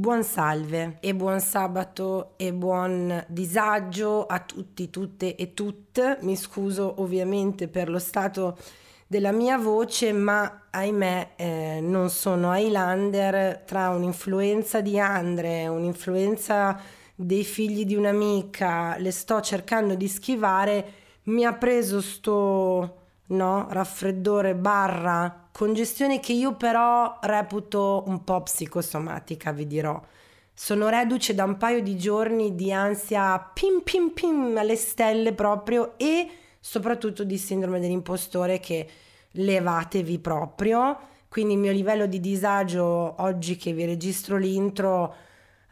Buon salve e buon sabato e buon disagio a tutti, tutte e tutte. Mi scuso ovviamente per lo stato della mia voce, ma ahimè eh, non sono Highlander tra un'influenza di Andre, un'influenza dei figli di un'amica, le sto cercando di schivare, mi ha preso sto no, raffreddore barra congestione che io però reputo un po' psicosomatica, vi dirò. Sono reduce da un paio di giorni di ansia pim pim pim alle stelle proprio e soprattutto di sindrome dell'impostore che levatevi proprio. Quindi il mio livello di disagio oggi che vi registro l'intro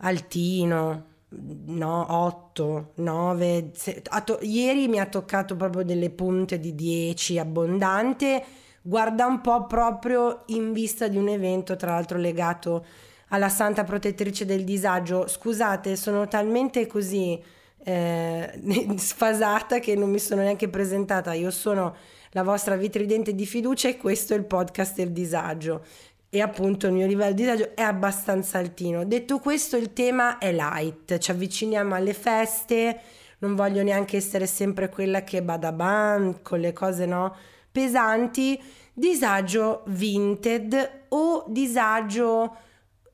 altino, no, 8, 9, se, to- ieri mi ha toccato proprio delle punte di 10 abbondante guarda un po' proprio in vista di un evento, tra l'altro legato alla Santa Protettrice del Disagio. Scusate, sono talmente così eh, sfasata che non mi sono neanche presentata. Io sono la vostra vitridente di fiducia e questo è il podcast del disagio. E appunto il mio livello di disagio è abbastanza altino. Detto questo, il tema è light. Ci avviciniamo alle feste. Non voglio neanche essere sempre quella che bada ban con le cose no pesanti disagio vinted o disagio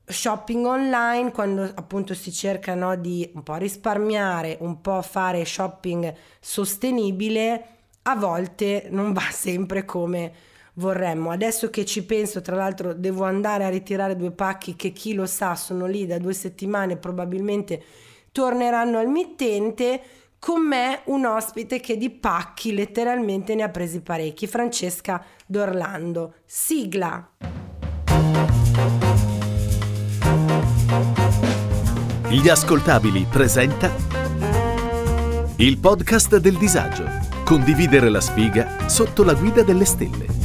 shopping online quando appunto si cerca no, di un po' risparmiare, un po' fare shopping sostenibile, a volte non va sempre come vorremmo. Adesso che ci penso, tra l'altro devo andare a ritirare due pacchi che chi lo sa sono lì da due settimane, probabilmente torneranno al mittente con me un ospite che di pacchi letteralmente ne ha presi parecchi, Francesca D'Orlando. Sigla! Gli ascoltabili presenta il podcast del disagio. Condividere la sfiga sotto la guida delle stelle.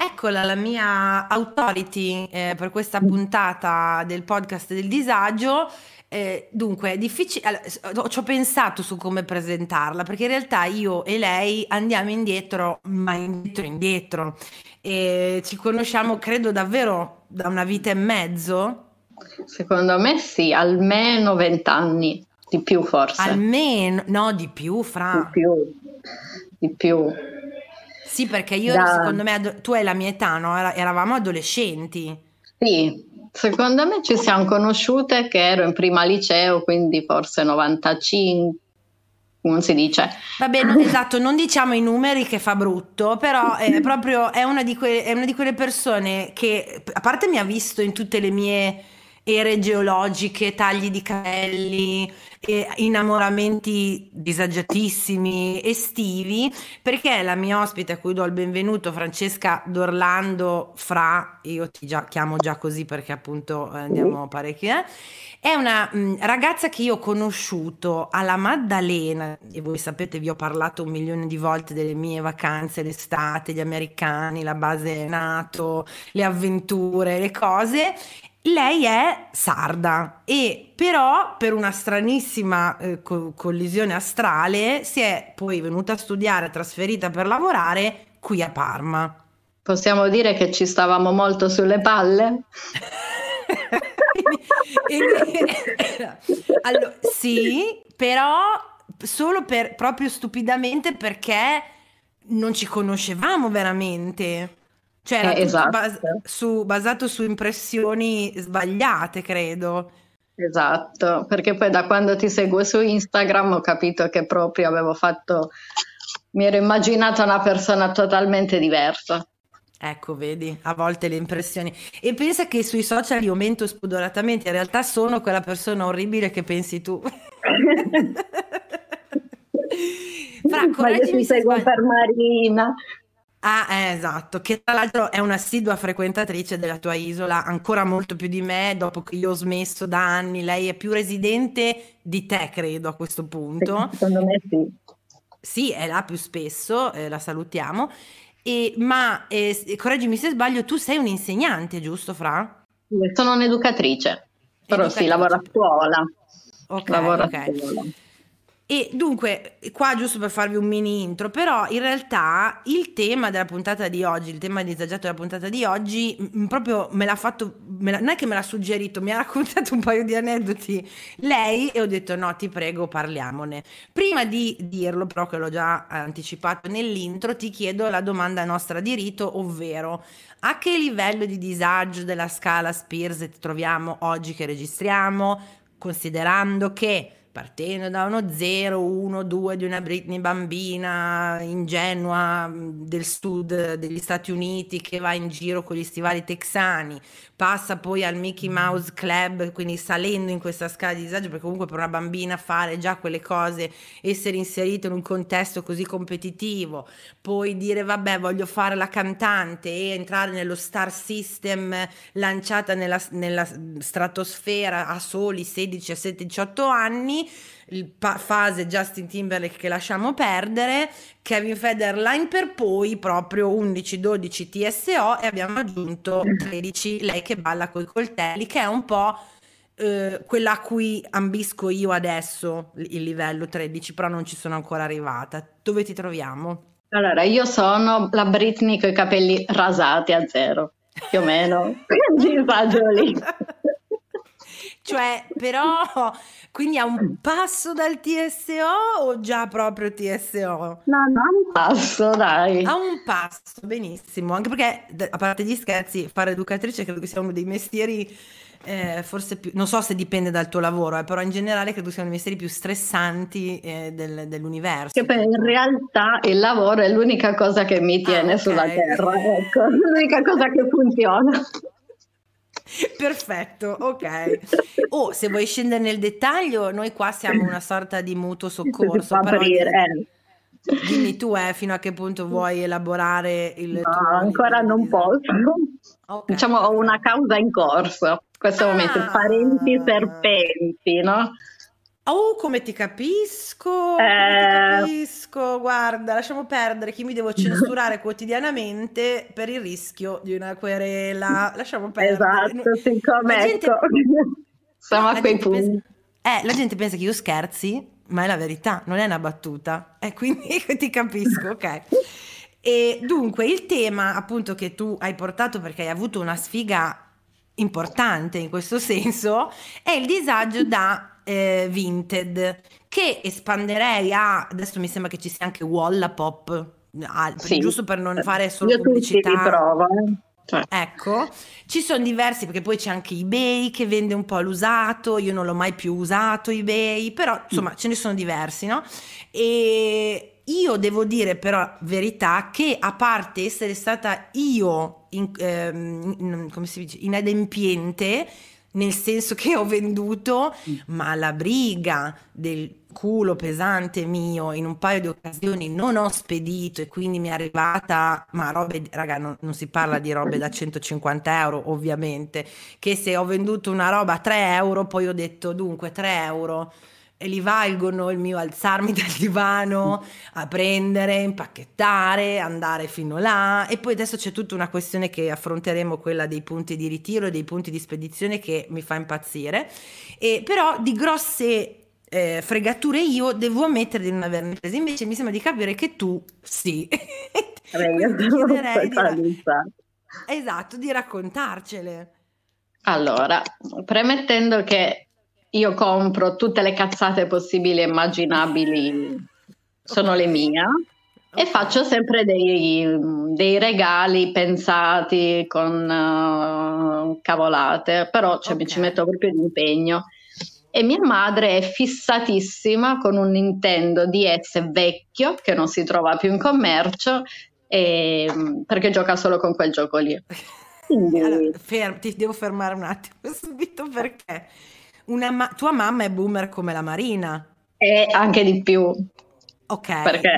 Eccola la mia authority eh, per questa puntata del podcast del disagio. Eh, dunque, è difficile. Allora, ci ho pensato su come presentarla perché in realtà io e lei andiamo indietro, ma indietro, indietro. E ci conosciamo, credo, davvero da una vita e mezzo. Secondo me sì, almeno vent'anni, di più forse. Almeno, no, di più, Fra. Di più, di più. Sì, perché io, da... secondo me, tu hai la mia età, no? Eravamo adolescenti. Sì, Secondo me ci siamo conosciute che ero in prima liceo, quindi forse 95, non si dice. Va bene, esatto, non diciamo i numeri che fa brutto, però è proprio è una, que- è una di quelle persone che a parte mi ha visto in tutte le mie ere geologiche, tagli di capelli, innamoramenti disagiatissimi, estivi, perché la mia ospite a cui do il benvenuto, Francesca D'Orlando Fra, io ti già, chiamo già così perché appunto eh, andiamo parecchio, eh, è una mh, ragazza che io ho conosciuto alla Maddalena, e voi sapete vi ho parlato un milione di volte delle mie vacanze l'estate, gli americani, la base NATO, le avventure, le cose, lei è sarda e però per una stranissima eh, co- collisione astrale si è poi venuta a studiare, trasferita per lavorare qui a Parma. Possiamo dire che ci stavamo molto sulle palle? allora, sì, però solo per, proprio stupidamente perché non ci conoscevamo veramente. Cioè, era eh, esatto. bas- su, basato su impressioni sbagliate, credo. Esatto, perché poi da quando ti seguo su Instagram ho capito che proprio avevo fatto, mi ero immaginata una persona totalmente diversa. Ecco, vedi, a volte le impressioni. E pensa che sui social io mento spudoratamente, in realtà sono quella persona orribile che pensi tu. Fra, correggimi se seguo per Marina. Ah, eh, esatto, che tra l'altro è un'assidua frequentatrice della tua isola, ancora molto più di me, dopo che io ho smesso da anni. Lei è più residente di te, credo, a questo punto. secondo me sì. Sì, è là più spesso, eh, la salutiamo. E, ma, eh, correggimi se sbaglio, tu sei un insegnante, giusto, Fra? Sono un'educatrice, però Educatrice. sì, lavoro a scuola. Ok, Lavoro ok. a scuola. E dunque, qua giusto per farvi un mini intro, però in realtà il tema della puntata di oggi, il tema disagiato della puntata di oggi, m- proprio me l'ha fatto, me l'ha- non è che me l'ha suggerito, mi ha raccontato un paio di aneddoti lei e ho detto no, ti prego, parliamone. Prima di dirlo, però che l'ho già anticipato nell'intro, ti chiedo la domanda nostra di rito, ovvero a che livello di disagio della scala Spears ti troviamo oggi che registriamo, considerando che partendo da uno 0, 1, 2 di una Britney bambina ingenua mh, del sud degli Stati Uniti che va in giro con gli stivali texani, passa poi al Mickey Mouse Club, quindi salendo in questa scala di disagio, perché comunque per una bambina fare già quelle cose, essere inserito in un contesto così competitivo, poi dire vabbè voglio fare la cantante e entrare nello star system lanciata nella, nella stratosfera a soli 16, 17, 18 anni, pa- fase Justin Timberlake che lasciamo perdere, Kevin Federline per poi proprio 11-12 TSO e abbiamo aggiunto 13 lei che balla coi coltelli, che è un po' eh, quella a cui ambisco io adesso, il livello 13, però non ci sono ancora arrivata. Dove ti troviamo? Allora, io sono la Britney con i capelli rasati a zero, più o meno. Quindi disagio lì. Cioè, però, quindi a un passo dal TSO o già proprio TSO? No, no, un passo, dai. A un passo, benissimo, anche perché a parte gli scherzi, fare educatrice credo che sia uno dei mestieri, eh, forse più, non so se dipende dal tuo lavoro, eh, però in generale credo sia uno dei mestieri più stressanti eh, del- dell'universo. Che poi in realtà il lavoro è l'unica cosa che mi tiene Ah, ok. sulla terra, ecco, l'unica cosa che funziona. Perfetto, ok. O se vuoi scendere nel dettaglio, noi qua siamo una sorta di mutuo soccorso, però aprire, eh. dimmi tu eh, fino a che punto vuoi elaborare il No, tuo ancora non posso. Ok, Diciamo, ho una causa in corso. In questo momento, Ah. parenti serpenti, no? Oh, come ti capisco, come Eh. ti capisco. Guarda, lasciamo perdere chi mi devo censurare quotidianamente per il rischio di una querela. Lasciamo perdere. Esatto, siccome La gente- ecco, siamo No, a quei gente pensa- punti. eh, la gente pensa che io scherzi, ma è la verità, non è una battuta. E quindi ti capisco, ok. E dunque, il tema appunto che tu hai portato perché hai avuto una sfiga importante in questo senso è il disagio da eh, Vinted che espanderei a adesso mi sembra che ci sia anche Wallapop per- Sì. giusto per non fare solo Io pubblicità li provo. eh. Cioè, Ecco, ci sono diversi perché poi c'è anche eBay che vende un po' l'usato, io non l'ho mai più usato eBay, però insomma ce ne sono diversi, no? E io devo dire però verità che a parte essere stata io in- ehm, in- come si dice, inadempiente, nel senso che ho venduto, ma la briga del culo pesante mio in un paio di occasioni non ho spedito e quindi mi è arrivata, ma robe, raga, non, non si parla di robe da 150 euro ovviamente, che se ho venduto una roba a 3 euro, poi ho detto dunque 3 euro e li valgono il mio alzarmi dal divano a prendere, impacchettare, andare fino là e poi adesso c'è tutta una questione che affronteremo, quella dei punti di ritiro e dei punti di spedizione che mi fa impazzire, e, però di grosse eh, fregature io devo ammettere di non averne prese, invece mi sembra di capire che tu sì. vabbè, di ra- esatto, di raccontarcele. Allora, premettendo che io compro tutte le cazzate possibili e immaginabili, sono le mie, e faccio sempre dei, dei regali pensati con eh, cavolate, però cioè, mi ci metto proprio d'impegno. E mia madre è fissatissima con un Nintendo DS vecchio che non si trova più in commercio e- perché gioca solo con quel gioco lì. Quindi- Allora, ferm- ti devo fermare un attimo subito perché una ma- tua mamma è boomer come la Marina. E anche di più. Ok,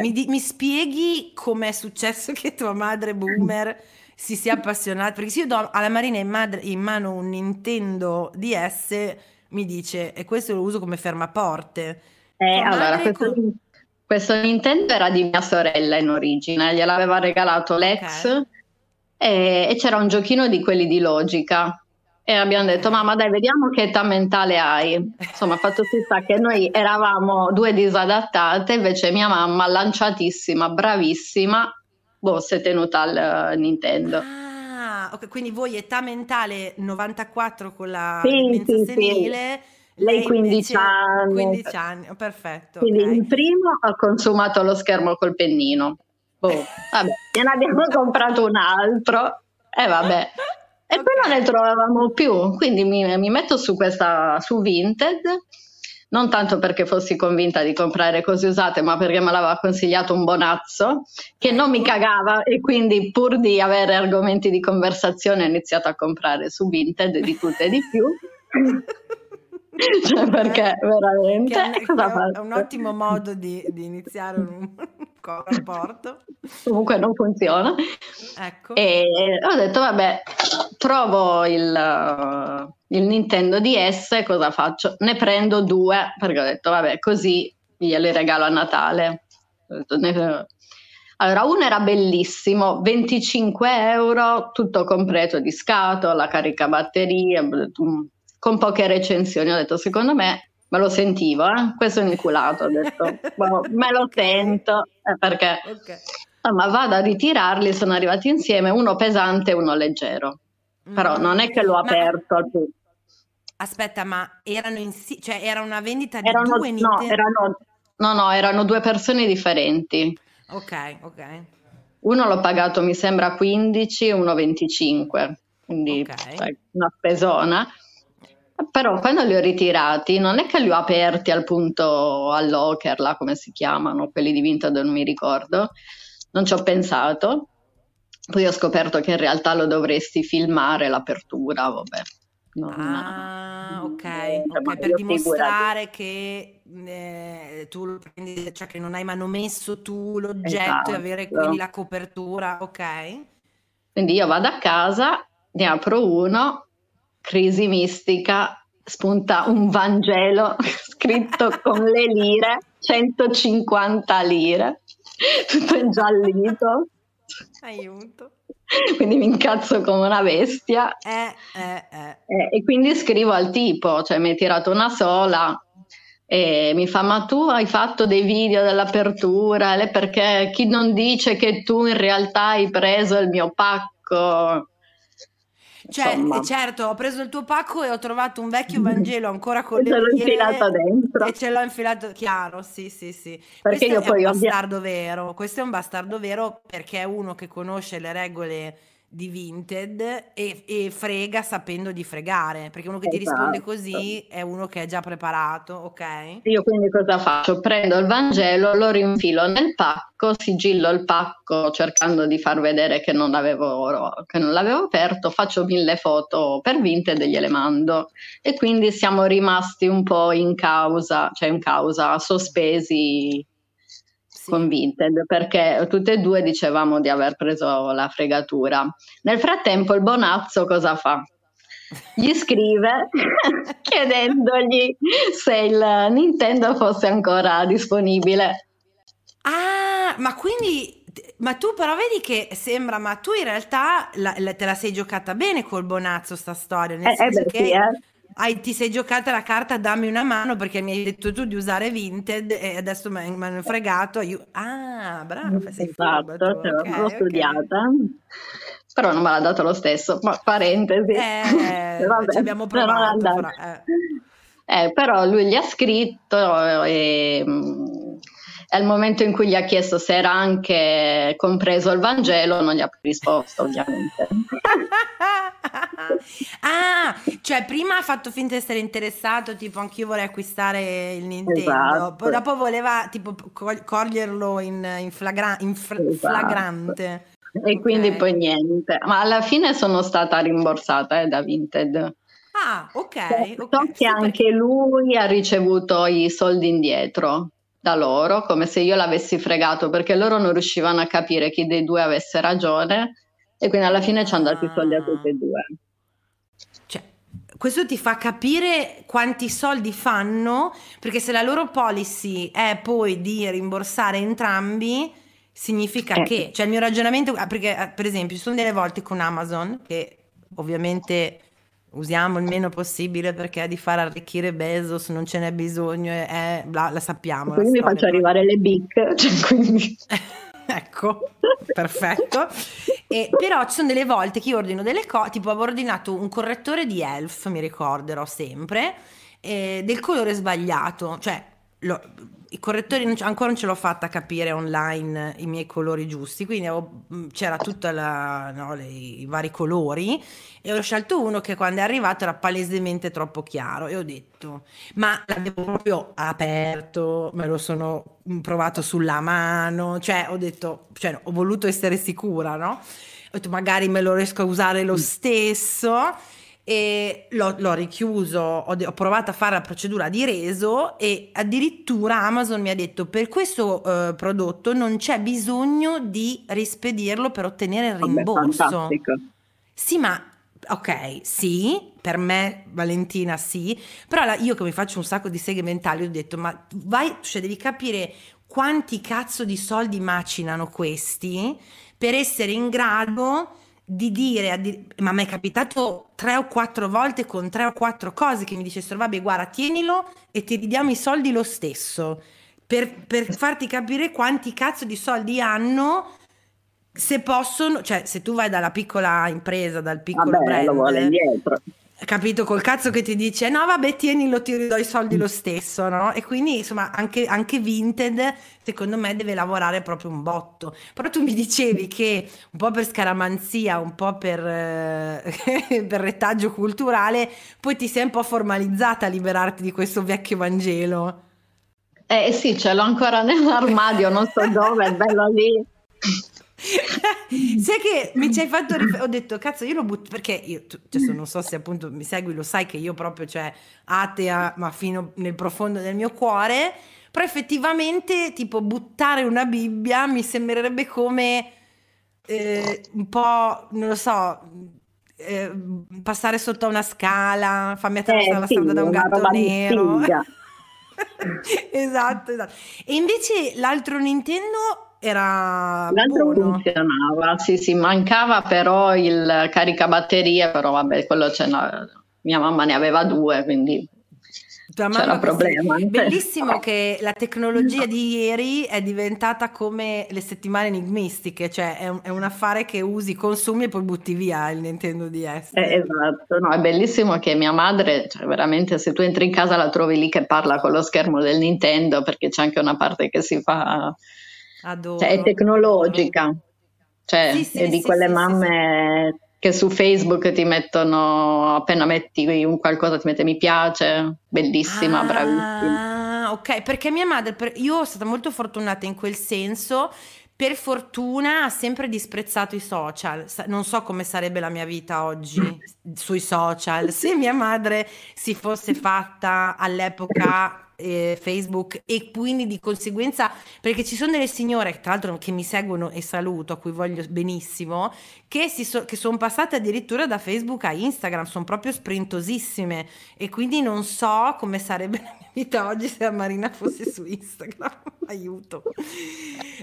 mi, di- mi spieghi com'è successo che tua madre boomer si sia appassionata? Perché se io do alla Marina in, madre, in mano un Nintendo DS, mi dice, e questo lo uso come fermaporte. Eh, allora, questo, con... questo, Nintendo era di mia sorella in origine, gliel'aveva regalato l'ex okay. e, e c'era un giochino di quelli di logica e abbiamo detto mamma dai vediamo che età mentale hai. Insomma fatto sta che noi eravamo due disadattate invece mia mamma lanciatissima bravissima boh si è tenuta al Nintendo. Ah ok quindi voi età mentale 94 con la sì, sì, senile sì. lei 15 anni. 15 anni oh, perfetto quindi okay. il primo ha consumato lo schermo col pennino. Boh vabbè gliene abbiamo comprato un altro. E eh, vabbè e okay. poi non ne trovavamo più, quindi mi, mi metto su questa, su Vinted, non tanto perché fossi convinta di comprare cose usate, ma perché me l'aveva consigliato un bonazzo che non mi ecco. cagava e quindi pur di avere argomenti di conversazione ho iniziato a comprare su Vinted di tutte e di più. cioè perché veramente? che è, è un ottimo modo di, di iniziare un, rapporto. Comunque non funziona. Ecco. e ho detto vabbè trovo il, il Nintendo DS cosa faccio? ne prendo due perché ho detto vabbè così glieli regalo a Natale. Allora, uno era bellissimo, 25 euro, tutto completo di scatola, carica batterie, con poche recensioni. Ho detto, secondo me, me lo sentivo, eh? questo è un inculato, ho detto, boh, me lo sento, eh, perché... Okay. No, ma vado a ritirarli, sono arrivati insieme, uno pesante e uno leggero. Però mm. non è che l'ho ma... aperto al punto. Aspetta, ma erano insieme, cioè era una vendita di erano, due no, erano, no, no, erano due persone differenti. Ok, ok. Uno l'ho pagato, mi sembra, 15, uno 25, quindi okay. una spesona. Però quando li ho ritirati non è che li ho aperti al punto al locker, là come si chiamano, quelli di Vinted non mi ricordo, non ci ho pensato. Poi ho scoperto che in realtà lo dovresti filmare l'apertura, vabbè. Non, ah, ok, okay per dimostrare che eh, tu lo prendi, cioè che non hai manomesso tu l'oggetto esatto. e avere quindi la copertura, ok? Quindi io vado a casa, ne apro uno crisi mistica, spunta un Vangelo scritto con le lire, 150 lire, tutto ingiallito. Aiuto. Quindi mi incazzo come una bestia. Eh, eh, eh. eh e quindi scrivo al tipo, cioè mi hai tirato una sola, e mi fa ma tu hai fatto dei video dell'apertura perché chi non dice che tu in realtà hai preso il mio pacco cioè, Insomma. certo, ho preso il tuo pacco e ho trovato un vecchio Vangelo ancora con le lire. infilato dentro. E ce l'ho infilato, chiaro, sì, sì, sì. Perché Questo io è poi un bastardo vero. Questo è un bastardo vero perché è uno che conosce le regole di Vinted e, e, frega sapendo di fregare, perché uno che esatto. ti risponde così è uno che è già preparato, ok? Io quindi cosa faccio? Prendo il Vangelo, lo rinfilo nel pacco, sigillo il pacco cercando di far vedere che non, avevo, che non l'avevo aperto, faccio mille foto per Vinted e gliele mando e quindi siamo rimasti un po' in causa, cioè in causa, sospesi. Con Vinted perché tutte e due dicevamo di aver preso la fregatura. Nel frattempo il Bonazzo cosa fa? Gli scrive chiedendogli se il Nintendo fosse ancora disponibile. Ah, ma quindi ma tu però vedi che sembra, ma tu in realtà la, la, te la sei giocata bene col Bonazzo sta storia, nel eh, eh senso eh beh, che sì, eh hai, ti sei giocata la carta dammi una mano perché mi hai detto tu di usare Vinted e adesso mi hanno fregato. Io... Ah, bravo, sei esatto, furbo, okay, l'ho okay. studiata. Però non me l'ha dato lo stesso, ma parentesi. Eh, ci abbiamo provato. Però, eh. Eh, però lui gli ha scritto e al momento in cui gli ha chiesto se era anche compreso il Vangelo, non gli ha più risposto, ovviamente. ah, cioè prima ha fatto finta di essere interessato, tipo anch'io vorrei acquistare il Nintendo, esatto. poi dopo voleva tipo coglierlo in, in, flagra- in fr- esatto. flagrante. E quindi okay. poi niente, ma alla fine sono stata rimborsata eh, da Vinted. Ah, ok. So okay. che anche lui ha ricevuto i soldi indietro da loro, come se io l'avessi fregato, perché loro non riuscivano a capire chi dei due avesse ragione e quindi alla fine ci hanno dato i soldi a tutti e due. Questo ti fa capire quanti soldi fanno, perché se la loro policy è poi di rimborsare entrambi, significa eh. che, cioè il mio ragionamento, perché eh, per esempio ci sono delle volte con Amazon che ovviamente usiamo il meno possibile perché di far arricchire Bezos non ce n'è bisogno, è, bla, la sappiamo. Quindi mi faccio arrivare le BIC, cioè quindi... ecco, perfetto. E, però ci sono delle volte che io ordino delle cose, tipo avevo ordinato un correttore di Elf, mi ricorderò sempre, eh, del colore sbagliato, cioè lo, i correttori non ancora non ce l'ho fatta capire online i miei colori giusti, quindi avevo, mm, c'era tutti no, i vari colori e ho scelto uno che quando è arrivato era palesemente troppo chiaro e ho detto, ma l'avevo proprio aperto, me lo sono provato sulla mano, cioè ho detto, cioè, ho voluto essere sicura, no? Ho detto magari me lo riesco a usare lo stesso e l'ho, l'ho richiuso, ho, ho, provato a fare la procedura di reso e addirittura Amazon mi ha detto per questo uh, prodotto non c'è bisogno di rispedirlo per ottenere il rimborso. Vabbè, sì, ma ok, sì, per me Valentina sì, però la, io che mi faccio un sacco di seghe mentali ho detto ma vai, cioè devi capire quanti cazzo di soldi macinano questi per essere in grado di dire, di, ma mi è capitato tre o quattro volte con tre o quattro cose che mi dicessero, vabbè, guarda, tienilo e ti ridiamo i soldi lo stesso, per, per farti capire quanti cazzo di soldi hanno se possono, cioè se tu vai dalla piccola impresa, dal piccolo Vabbè, brand, lo vuole indietro capito? Col cazzo che ti dice no vabbè tienilo ti ridò i soldi lo stesso no? E quindi insomma anche, anche Vinted secondo me deve lavorare proprio un botto. Però tu mi dicevi che un po' per scaramanzia un po' per, eh, per retaggio culturale poi ti sei un po' formalizzata a liberarti di questo vecchio Vangelo. Eh sì ce l'ho ancora nell'armadio non so dove è bello lì Sai che mi ci hai fatto riflettere, ho detto cazzo io lo butto perché io, cioè, non so se appunto mi segui, lo sai che io proprio cioè atea ma fino nel profondo del mio cuore, però effettivamente tipo buttare una Bibbia mi sembrerebbe come eh, un po', non lo so, eh, passare sotto una scala, fammi attraversare eh, la strada da un gatto nero. esatto, esatto. E invece l'altro Nintendo era L'altro buono. funzionava, sì, sì, mancava però il caricabatterie, però vabbè, quello c'è una... mia mamma ne aveva due, quindi c'era problema. Bellissimo che la tecnologia di ieri è diventata come le settimane enigmistiche, cioè è un, è un affare che usi, consumi e poi butti via il Nintendo DS. Eh, esatto, no, è bellissimo che mia madre, cioè veramente se tu entri in casa la trovi lì che parla con lo schermo del Nintendo perché c'è anche una parte che si fa Adoro. Cioè, è tecnologica, cioè sì, sì, è di sì, quelle mamme che su Facebook ti mettono, appena metti un qualcosa ti mette mi piace, bellissima, ah, bravissima. Ok, perché mia madre, io sono stata molto fortunata in quel senso, per fortuna ha sempre disprezzato i social. Non so come sarebbe la mia vita oggi sui social se mia madre si fosse fatta all'epoca eh, Facebook e quindi di conseguenza perché ci sono delle signore tra l'altro che mi seguono e saluto a cui voglio benissimo che, so, che sono passate addirittura da Facebook a Instagram sono proprio sprintosissime. E quindi non so come sarebbe la mia vita oggi se la Marina fosse su Instagram. Aiuto.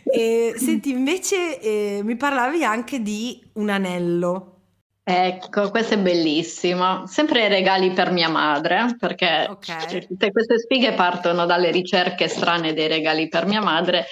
E, senti invece eh, mi parlavi anche di un anello Ecco, questo è bellissimo. Sempre regali per mia madre, perché okay. tutte queste spighe partono dalle ricerche strane dei regali per mia madre.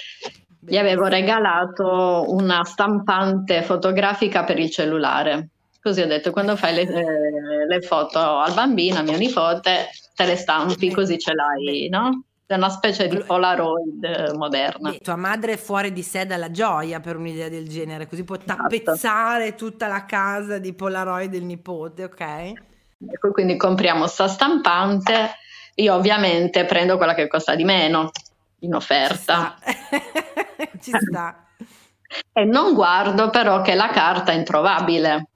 Gli avevo regalato una stampante fotografica per il cellulare. Così ho detto, quando fai le, eh, le foto al bambino, a mio nipote, te le stampi, così ce l'hai, no? È una specie di Polaroid moderna. E tua madre è fuori di sé dalla gioia per un'idea del genere, così può esatto. tappezzare tutta la casa di Polaroid del nipote, ok? Ecco, quindi compriamo sta stampante. Io ovviamente prendo quella che costa di meno in offerta. Ci sta. Ci sta. e non guardo però che la carta è introvabile.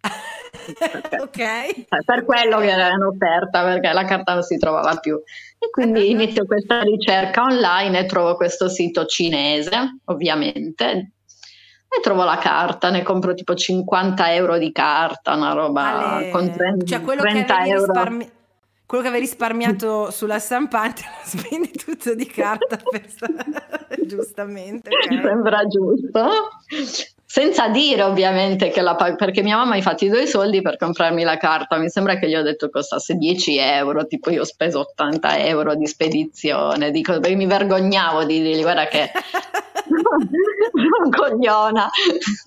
ok. Per quello che era in offerta, perché la carta non si trovava più. E quindi inizio questa ricerca online e trovo questo sito cinese, ovviamente, e trovo la carta, ne compro tipo 50 euro di carta, una roba Ale, con 30, cioè quello 30 che avevi euro. risparmi- quello che avevi risparmiato sulla stampante lo spendi tutto di carta per giustamente. Mi ok. sembra giusto. Senza dire ovviamente che la pag- perché mia mamma ha fatto i due soldi per comprarmi la carta, mi sembra che gli ho detto costasse 10 euro, tipo io ho speso 80 euro di spedizione, dico, mi vergognavo di dirgli guarda che sono cogliona,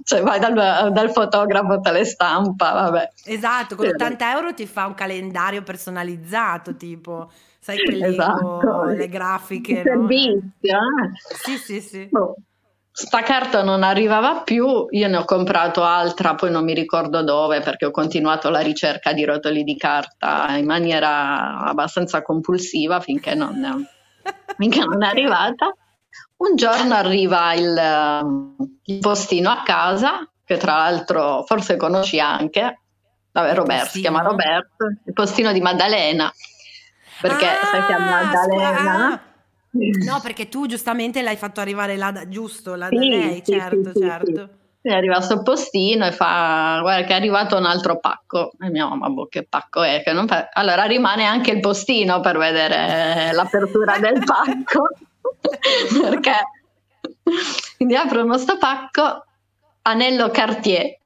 cioè vai dal, dal fotografo, te le stampa, vabbè. Esatto, con Sì, 80 euro ti fa un calendario personalizzato, tipo, sai quelli Esatto. le grafiche, Il no? servizio, eh. Sì, sì, sì. Boh. Sta carta non arrivava più, io ne ho comprato altra, poi non mi ricordo dove perché ho continuato la ricerca di rotoli di carta in maniera abbastanza compulsiva finché non, finché non è arrivata. Un giorno arriva il, il postino a casa, che tra l'altro forse conosci anche, vabbè Roberto, si chiama postino? Roberto, il postino di Maddalena, perché sai che a Ah, Maddalena... scusa, ah. No, perché tu giustamente l'hai fatto arrivare là, da, giusto, là da Sì, lei, sì, certo, sì, certo. sì. È arrivato il postino e fa: Guarda, che è arrivato un altro pacco. E mia mamma, boh, che pacco è? Che non fa-" Allora rimane anche il postino per vedere l'apertura del pacco. Perché quindi aprono sto pacco, anello Cartier.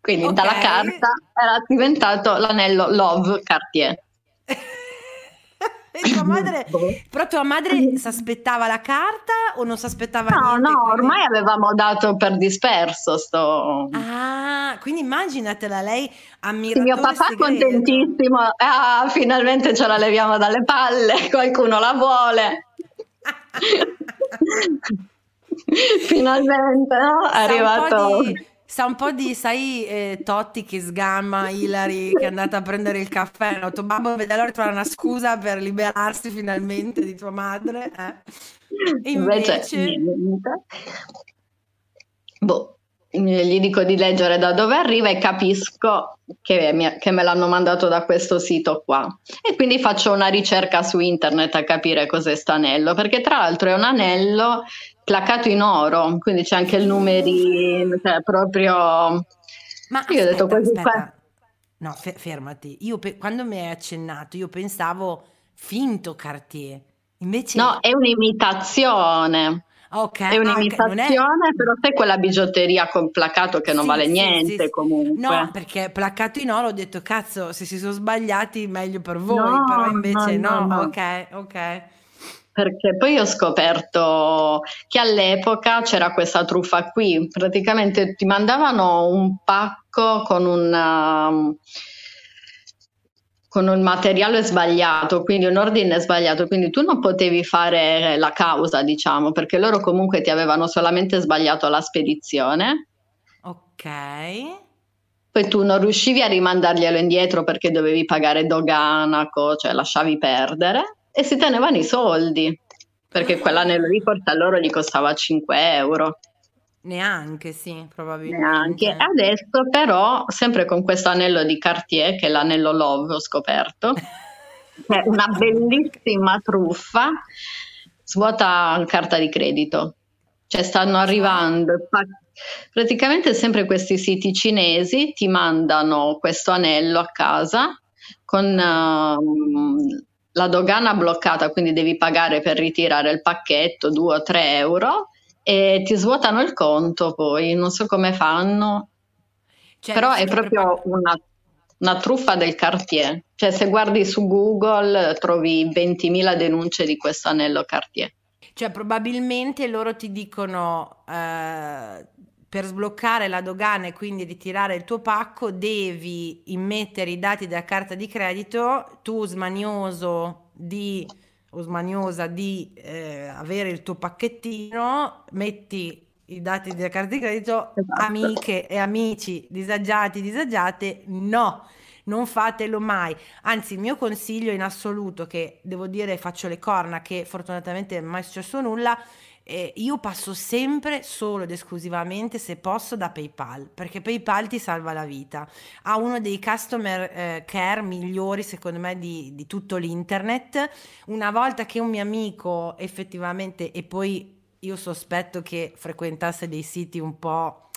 Quindi Ok. dalla carta era diventato l'anello Love Cartier. E tua madre, Boh. però tua madre si aspettava la carta o non si aspettava No, niente? no, quindi- ormai avevamo dato per disperso sto, Ah, quindi immaginatela lei Sì, ammiratore mio papà segreto. contentissimo, ah, finalmente ce la leviamo dalle palle, qualcuno la vuole. finalmente, no? È Sa un arrivato. Sa un po' di, sai, eh, Totti che sgamma Hilary che è andata a prendere il caffè. No? Tuo babbo vede allora trovare una scusa per liberarsi finalmente di tua madre. eh. E invece, niente. Boh, gli dico di leggere da dove arriva e capisco che, mi- che me l'hanno mandato da questo sito qua. E quindi faccio una ricerca su internet a capire cos'è sto anello, perché tra l'altro è un anello placato in oro, quindi c'è anche il numerino, cioè proprio... ma Io ho detto aspetta, quasi qua- aspetta. No, fe- fermati. Io pe- quando mi hai accennato, io pensavo finto Cartier. Invece, No, è un'imitazione. Ok, È ah, ok, non è- un'imitazione, però sai quella bigiotteria con placato che non Sì, vale sì, niente sì. comunque. No, perché placcato in oro ho detto cazzo, se si sono sbagliati meglio per voi, No, però invece no, no, no, no. ok, ok. Perché poi ho scoperto che all'epoca c'era questa truffa qui, praticamente ti mandavano un pacco con un, um, con un materiale sbagliato, quindi un ordine sbagliato, quindi tu non potevi fare la causa, diciamo, perché loro comunque ti avevano solamente sbagliato la spedizione, Ok. poi tu non riuscivi a rimandarglielo indietro perché dovevi pagare dogana, cioè lasciavi perdere e si tenevano i soldi, perché quell'anello lì forse a loro gli costava 5 euro. Neanche, sì, probabilmente. Neanche. Adesso però, sempre con questo anello di Cartier, che è l'anello Love, ho scoperto, è una bellissima truffa, svuota carta di credito. Cioè stanno arrivando, praticamente sempre questi siti cinesi ti mandano questo anello a casa con ehm, la dogana bloccata, quindi devi pagare per ritirare il pacchetto 2 o 3 euro e ti svuotano il conto poi, non so come fanno, Cioè, però è proprio una, una truffa del Cartier. Cioè se guardi su Google trovi 20.000 denunce di questo anello Cartier. Cioè, probabilmente loro ti dicono eh, per sbloccare la dogana e quindi ritirare il tuo pacco, devi immettere i dati della carta di credito, tu smanioso di o smaniosa di eh, avere il tuo pacchettino, metti i dati della carta di credito, Esatto. amiche e amici disagiati, disagiate, no. Non fatelo mai, anzi il mio consiglio in assoluto, che devo dire faccio le corna, che fortunatamente non è mai successo nulla, eh, io passo sempre solo ed esclusivamente se posso da PayPal, perché PayPal ti salva la vita. Ha uno dei customer eh, care migliori secondo me di, di tutto l'internet. Una volta che un mio amico effettivamente, e poi io sospetto che frequentasse dei siti un po'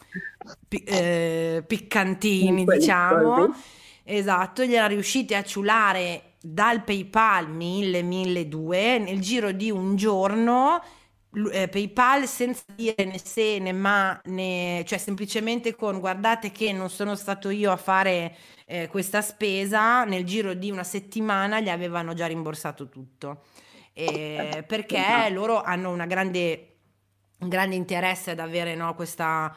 pi- eh, piccantini, diciamo. Esatto, gli era riusciti a ciulare dal PayPal 1000-1200 nel giro di un giorno eh, PayPal senza dire né se né ma né cioè semplicemente con guardate che non sono stato io a fare eh, questa spesa nel giro di una settimana gli avevano già rimborsato tutto. Eh, perché loro hanno una grande, un grande interesse ad avere no, questa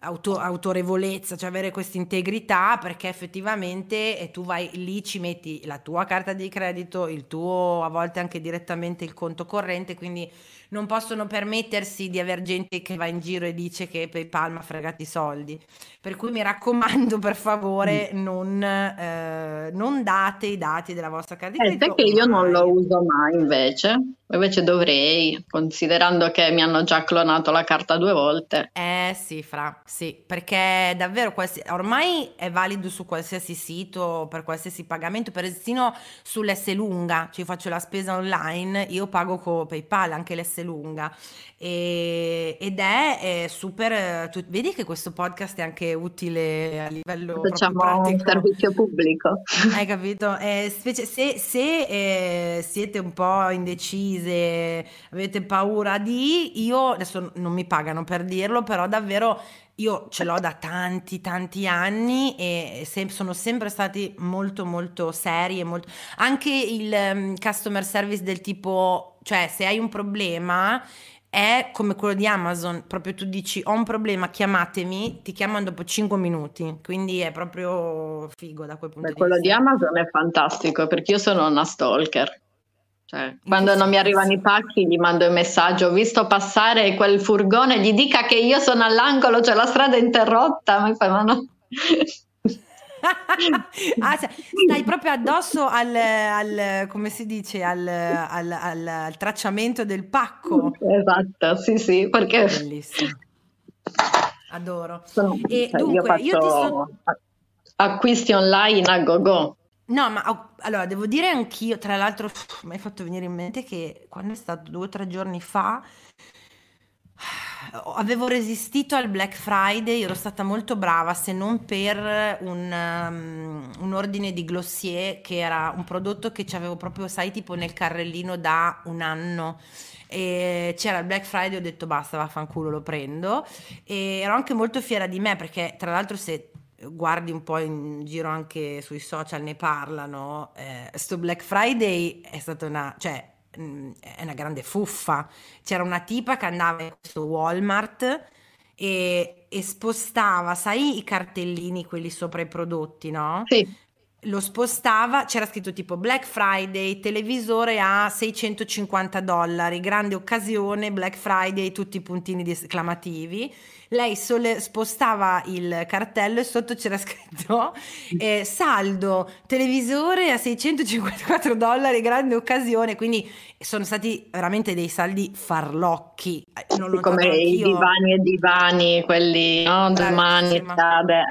auto- autorevolezza, cioè avere questa integrità perché effettivamente tu vai lì, ci metti la tua carta di credito, il tuo a volte anche direttamente il conto corrente, quindi non possono permettersi di avere gente che va in giro e dice che PayPal mi ha fregato i soldi. Per cui mi raccomando, per favore, mm. non, eh, non, date i dati della vostra carta di credito. Eh, che io non lo uso mai invece. Invece dovrei, considerando che mi hanno già clonato la carta due volte. Eh sì, fra, sì, perché davvero qualsi- ormai è valido su qualsiasi sito, per qualsiasi pagamento, persino sull'S lunga, cioè faccio la spesa online, io pago con PayPal anche l'S lunga e, ed è, è super, tu, vedi che questo podcast è anche utile a livello Facciamo un servizio pubblico. Hai capito? Eh, specie, se, se eh, siete un po' indecise, avete paura di, io adesso non mi pagano per dirlo, però davvero io ce l'ho da tanti tanti anni e se, sono sempre stati molto molto seri molto anche il um, customer service del tipo cioè se hai un problema è come quello di Amazon, proprio tu dici ho un problema, chiamatemi, ti chiamano dopo 5 minuti, quindi è proprio figo da quel punto Beh, di quello vista. Quello di Amazon è fantastico perché io sono una stalker. Cioè, quando non mi arrivano i pacchi gli mando il messaggio, ho visto passare quel furgone, gli dica che io sono all'angolo, c'è la strada interrotta, mi fa ma no. Ah, cioè, stai proprio addosso al, al come si dice, al, al, al, tracciamento del pacco. Esatto, sì, sì, perché... Bellissimo. Adoro. Sono, e cioè, dunque, io, io ti sto... Acquisti online a go-go. No, ma allora devo dire anch'io, tra l'altro, mi hai fatto venire in mente che quando è stato due o tre giorni fa avevo resistito al Black Friday, ero stata molto brava se non per un, um, un, ordine di Glossier che era un prodotto che avevo proprio, sai, tipo nel carrellino da un anno. E c'era il Black Friday ho detto basta vaffanculo lo prendo. E ero anche molto fiera di me perché tra l'altro se guardi un po' in giro anche sui social ne parlano eh, sto Black Friday è stata una cioè È una grande fuffa. C'era una tipa che andava in questo Walmart e, e spostava, sai i cartellini, quelli sopra i prodotti, no? Sì lo spostava, c'era scritto tipo Black Friday, televisore a 650 dollari, grande occasione, Black Friday, tutti i puntini esclamativi lei sole- spostava il cartello e sotto c'era scritto eh, saldo televisore a 654 dollari, grande occasione, quindi sono stati veramente dei saldi farlocchi. Eh, non Come i divani e divani, quelli no, domani, cade.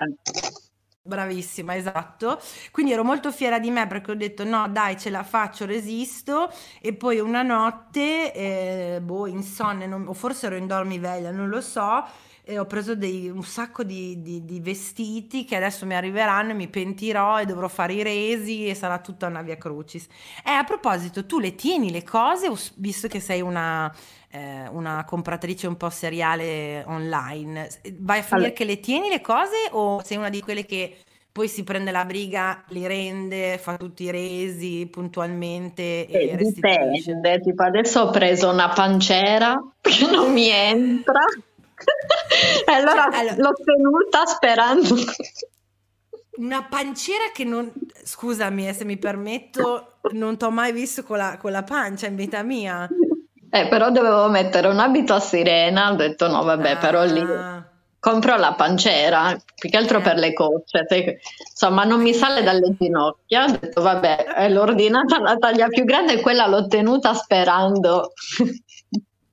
Bravissima, esatto. Quindi ero molto fiera di me perché ho detto no, dai, ce la faccio, resisto. E poi una notte, eh, boh, insonne, non, o forse ero in dormiveglia, non lo so e ho preso dei, un sacco di, di, di, vestiti che adesso mi arriveranno e mi pentirò e dovrò fare i resi e sarà tutta una via crucis. E a proposito, tu le tieni le cose, visto che sei una, eh, una compratrice un po' seriale online, vai a finire allora. che le tieni le cose o sei una di quelle che poi si prende la briga, li rende, fa tutti i resi puntualmente e eh, Dipende, tipo adesso ho preso una pancera che non mi entra allora, cioè, allora l'ho tenuta sperando. Una panciera che non, scusami eh, se mi permetto, non ti ho mai visto con la, con la pancia in vita mia. Eh, però dovevo mettere un abito a sirena, ho detto no, vabbè, ah. però lì compro la panciera, più che altro eh. per le cocce, insomma non mi sale dalle ginocchia, ho detto vabbè, è l'ordinata la taglia più grande e quella l'ho tenuta sperando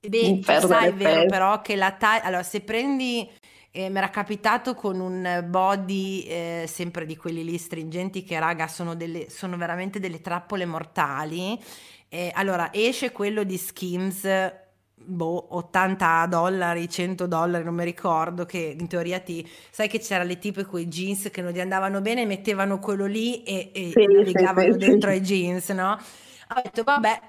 Beh, sai, è vero però che la taglia... Allora, se prendi... Eh, mi era capitato con un body eh, sempre di quelli lì stringenti che raga sono, delle, sono veramente delle trappole mortali. Eh, allora esce quello di Skims boh, 80 dollari, 100 dollari, non mi ricordo, che in teoria ti... Sai che c'era le tipe con i jeans che non gli andavano bene, mettevano quello lì e, e sì, navigavano sì, dentro sì. ai jeans, no? Ho detto, vabbè,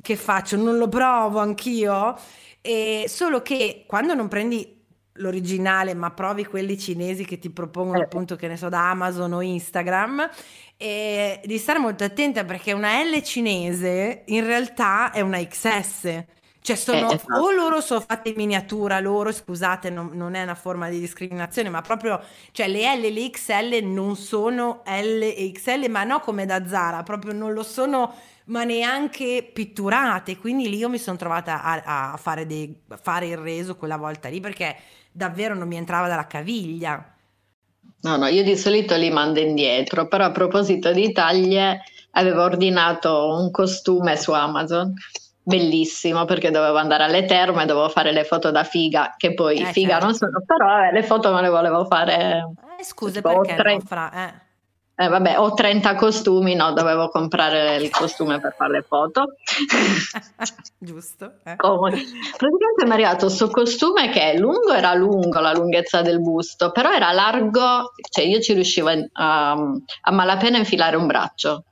che faccio? Non lo provo anch'io? E solo che quando non prendi l'originale, ma provi quelli cinesi che ti propongono eh. appunto, che ne so, da Amazon o Instagram, e di stare molto attenta perché una L cinese in realtà è una XS. Cioè sono, eh, esatto. o loro sono fatte in miniatura, loro, scusate, non, non, è una forma di discriminazione, ma proprio, cioè le L e le XL non sono L e XL, ma no come da Zara, proprio non lo sono, ma neanche pitturate, quindi lì io mi sono trovata a, a fare, dei, fare il reso quella volta lì, perché davvero non mi entrava dalla caviglia. No, no, io di solito li mando indietro, però a proposito di taglie, avevo ordinato un costume su Amazon bellissimo perché dovevo andare alle terme, dovevo fare le foto da figa, che poi eh, figa certo. non sono, però eh, le foto me le volevo fare. Eh, scusa, perché tre... fra... Eh. Eh, vabbè, ho 30 costumi, no, dovevo comprare il costume per fare le foto. Giusto. Eh. Praticamente mi è arrivato questo costume che è lungo, era lungo la lunghezza del busto, però era largo, cioè io ci riuscivo a, a malapena infilare un braccio.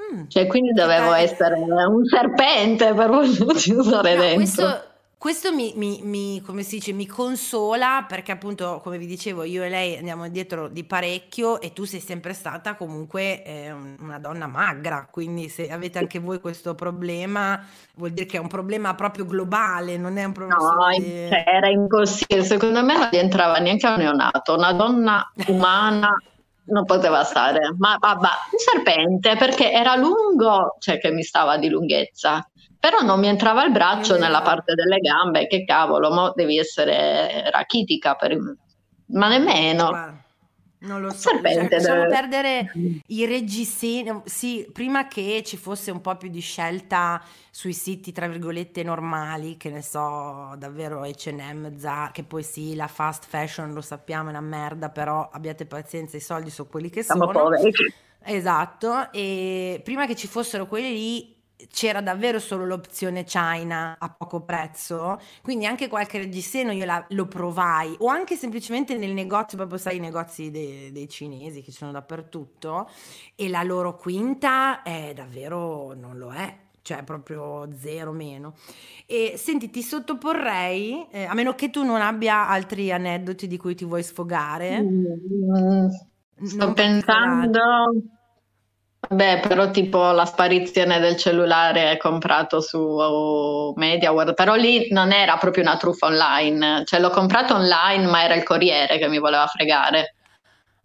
Mm. Cioè, quindi dovevo eh. essere un serpente per usare no, dentro. Questo, questo mi, mi, mi, come si dice, mi consola perché appunto, come vi dicevo, io e lei andiamo dietro di parecchio e tu sei sempre stata comunque eh, una donna magra, quindi se avete anche voi questo problema vuol dire che è un problema proprio globale, non è un problema... No, di... Era impossibile, secondo me non rientrava neanche a un neonato, una donna umana non poteva stare, ma vabbè, un serpente perché era lungo, cioè che mi stava di lunghezza, però non mi entrava il braccio nella parte delle gambe, che cavolo, mo devi essere rachitica, per... ma nemmeno. Non lo so, Serpente cioè, perdere i reggiseni, sì, prima che ci fosse un po' più di scelta sui siti, tra virgolette, normali, che ne so, davvero H&M, Zara, che poi sì, la fast fashion, lo sappiamo, è una merda, però abbiate pazienza, i soldi sono quelli che Siamo sono. Poveri. Esatto, e prima che ci fossero quelli lì, c'era davvero solo l'opzione China a poco prezzo, quindi anche qualche reggiseno io la, lo provai, o anche semplicemente nel negozio, proprio sai i negozi dei, dei cinesi che sono dappertutto, e la loro quinta è davvero, non lo è, cioè proprio zero meno. E senti, ti sottoporrei, eh, a meno che tu non abbia altri aneddoti di cui ti vuoi sfogare. Mm, sto pensando... Beh, però tipo la sparizione del cellulare comprato su MediaWorld, però lì non era proprio una truffa online, cioè l'ho comprato online ma era il corriere che mi voleva fregare.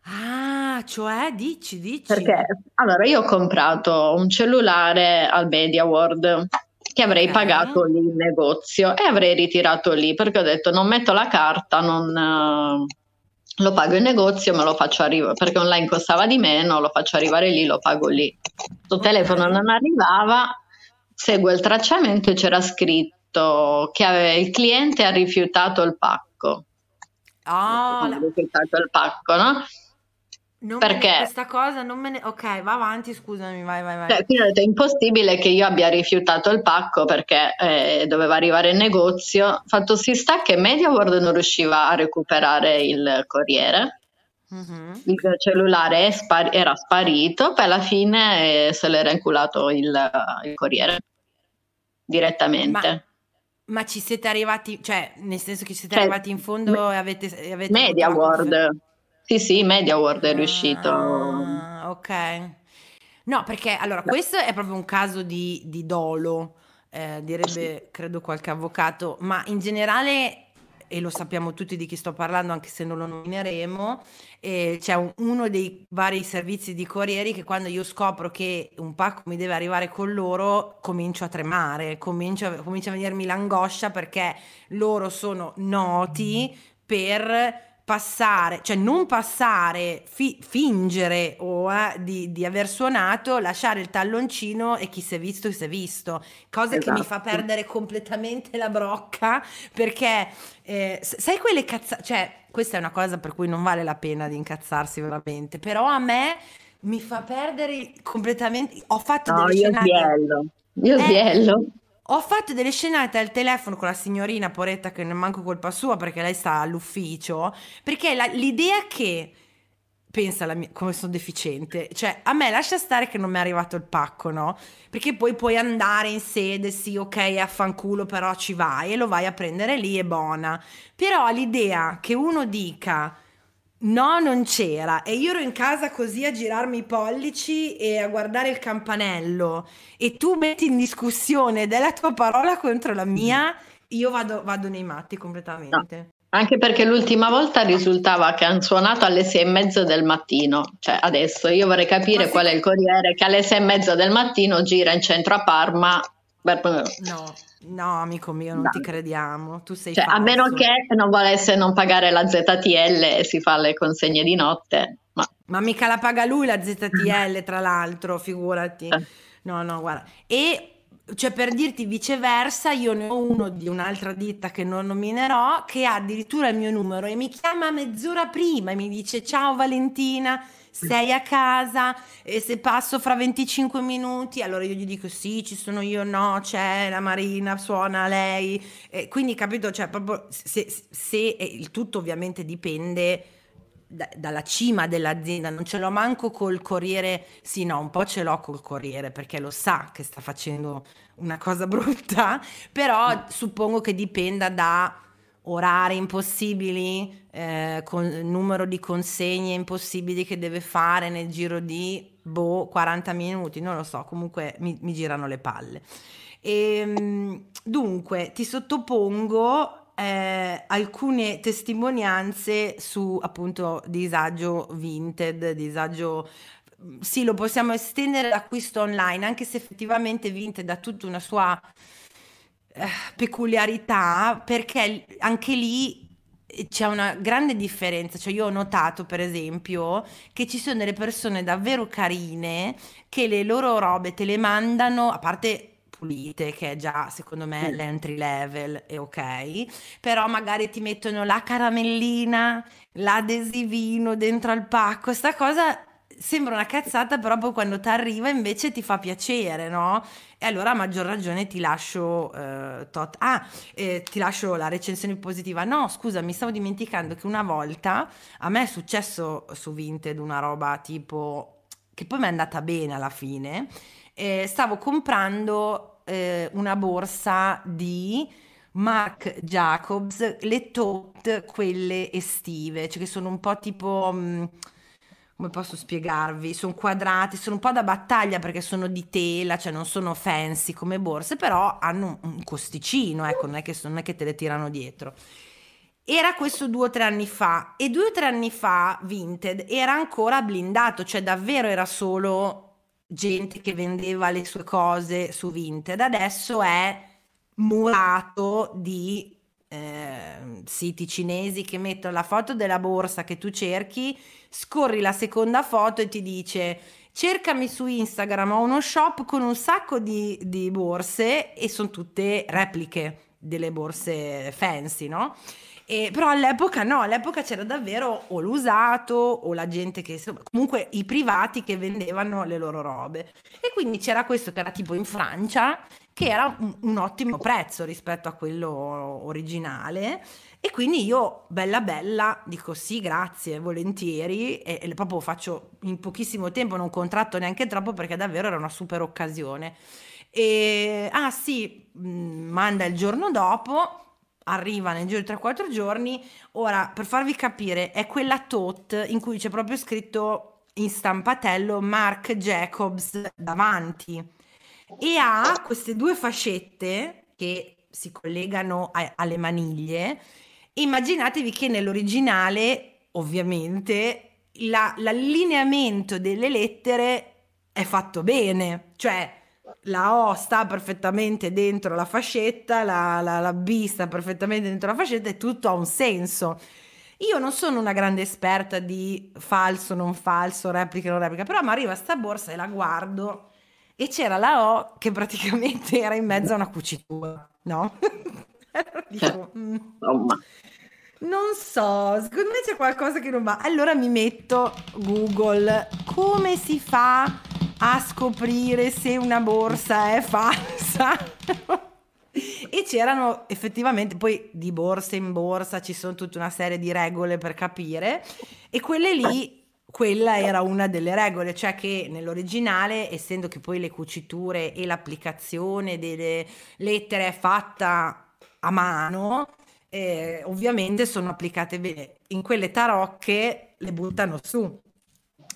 Ah, cioè dici, dici. Perché allora io ho comprato un cellulare al MediaWorld che avrei okay. pagato lì in negozio e avrei ritirato lì perché ho detto non metto la carta, non lo pago in negozio, me lo faccio arrivare perché online costava di meno, lo faccio arrivare lì, lo pago lì. Il telefono non arrivava, segue il tracciamento e c'era scritto che il cliente ha rifiutato il pacco. Ah, ha rifiutato il pacco, no? Non Perché? questa cosa non me ne... Ok, va avanti, scusami, vai, vai, vai. Cioè, quindi è impossibile che io abbia rifiutato il pacco perché eh, doveva arrivare in negozio. Fatto si sta che MediaWorld non riusciva a recuperare il corriere. Mm-hmm. Il cellulare spar- era sparito, poi alla fine eh, se l'era inculato il, il corriere direttamente. Ma... Ma ci siete arrivati, cioè nel senso che siete cioè, arrivati in fondo e avete... avete MediaWorld. Sì, sì, MediaWorld è riuscito. Ah, ok. No, perché allora questo è proprio un caso di, di dolo, eh, direbbe credo qualche avvocato, ma in generale, e lo sappiamo tutti di chi sto parlando anche se non lo nomineremo, eh, c'è un, uno dei vari servizi di corrieri che quando io scopro che un pacco mi deve arrivare con loro, comincio a tremare, comincio, comincia a venirmi l'angoscia perché loro sono noti per passare, cioè non passare, fi- fingere o eh, di, di, aver suonato, lasciare il talloncino e chi si è visto si è visto, cosa esatto. che mi fa esatto. perdere completamente la brocca perché eh, sai quelle cazzate, cioè questa è una cosa per cui non vale la pena di incazzarsi veramente, però a me mi fa perdere completamente, ho fatto no, delle io scenate... Biello. Io eh, biello. Ho fatto delle scenate al telefono con la signorina Poretta che non manco colpa sua perché lei sta all'ufficio, perché la, l'idea che pensa mia, come sono deficiente. Cioè, a me lascia stare che non mi è arrivato il pacco, no? Perché poi puoi andare in sede, sì, ok, affanculo, però ci vai e lo vai a prendere lì, è buona. Però l'idea che uno dica No, non c'era. E io ero in casa così a girarmi i pollici e a guardare il campanello. E tu metti in discussione della tua parola contro la mia, io vado, vado nei matti completamente. No. Anche perché l'ultima volta risultava che hanno suonato alle sei e mezza del mattino. Cioè, adesso io vorrei capire Ma qual è il corriere che alle sei e mezza del mattino gira in centro a Parma. No. No, amico mio, non no. ti crediamo. Tu sei cioè, falso. A meno che non volesse non pagare la ZTL e si fa le consegne di notte. Ma, ma mica la paga lui la ZTL, tra l'altro, figurati. Eh. No, no, guarda. E cioè per dirti viceversa, io ne ho uno di un'altra ditta che non nominerò che ha addirittura il mio numero e mi chiama mezz'ora prima e mi dice ciao Valentina, sei a casa e se passo fra 25 minuti, allora io gli dico sì, ci sono io, no, c'è la Marina, suona lei. E quindi capito, cioè proprio se, se il tutto ovviamente dipende da, dalla cima dell'azienda, non ce l'ho manco col corriere, sì no, un po' ce l'ho col corriere perché lo sa che sta facendo una cosa brutta, però suppongo che dipenda da orari impossibili, eh, con numero di consegne impossibili che deve fare nel giro di boh, 40 minuti, non lo so, comunque mi, mi girano le palle. E, ehm, dunque, ti sottopongo eh, alcune testimonianze su appunto disagio vinted, disagio sì, lo possiamo estendere all'acquisto online, anche se effettivamente Vinted ha tutta una sua peculiarità perché anche lì eh, c'è una grande differenza, cioè io ho notato per esempio che ci sono delle persone davvero carine che le loro robe te le mandano, a parte pulite, che è già secondo me l'entry level è ok, però magari ti mettono la caramellina, l'adesivino dentro al pacco, sta cosa sembra una cazzata, però poi quando ti arriva invece ti fa piacere, no? E allora a maggior ragione ti lascio eh, tot. Ah, eh, ti lascio la recensione positiva. No, scusa, mi stavo dimenticando che una volta a me è successo su Vinted una roba tipo che poi mi è andata bene alla fine. Eh, stavo comprando eh, una borsa di Marc Jacobs, le tot, quelle estive, cioè che sono un po' tipo mh, mm, come posso spiegarvi? Sono quadrati, sono un po' da battaglia perché sono di tela, cioè non sono fancy come borse, però hanno un costicino, ecco, non è che, non è che te le tirano dietro. Era questo due o tre anni fa e due o tre anni fa Vinted era ancora blindato, cioè davvero era solo gente che vendeva le sue cose su Vinted. Adesso è murato di eh, siti cinesi che mettono la foto della borsa che tu cerchi, scorri la seconda foto e ti dice cercami su Instagram, ho uno shop con un sacco di, di borse e sono tutte repliche delle borse fancy, no? E, però all'epoca no, all'epoca c'era davvero o l'usato o la gente che, comunque i privati che vendevano le loro robe. E quindi c'era questo che era tipo in Francia che era un, un, ottimo prezzo rispetto a quello originale. E quindi io bella bella dico sì grazie volentieri. E, e proprio faccio in pochissimo tempo non contratto neanche troppo perché davvero era una super occasione. E ah sì mm, manda il giorno dopo arriva nel giro di 3-4 giorni. Ora per farvi capire è quella tot in cui c'è proprio scritto in stampatello Mark Jacobs davanti. E ha queste due fascette che si collegano a, alle maniglie. Immaginatevi che nell'originale, ovviamente, la, l'allineamento delle lettere è fatto bene, cioè la O sta perfettamente dentro la fascetta, la, la, la B sta perfettamente dentro la fascetta e tutto ha un senso. Io non sono una grande esperta di falso, non falso, replica, non replica, però mi arriva sta borsa e la guardo e c'era la O che praticamente era in mezzo a una cucitura, no? Dico, mm, non so, secondo me c'è qualcosa che non va. Allora mi metto Google, come si fa a scoprire se una borsa è falsa? e c'erano effettivamente poi di borsa in borsa ci sono tutta una serie di regole per capire e quelle lì quella era una delle regole, cioè che nell'originale, essendo che poi le cuciture e l'applicazione delle lettere è fatta a mano, eh, ovviamente sono applicate bene. In quelle tarocche le buttano su.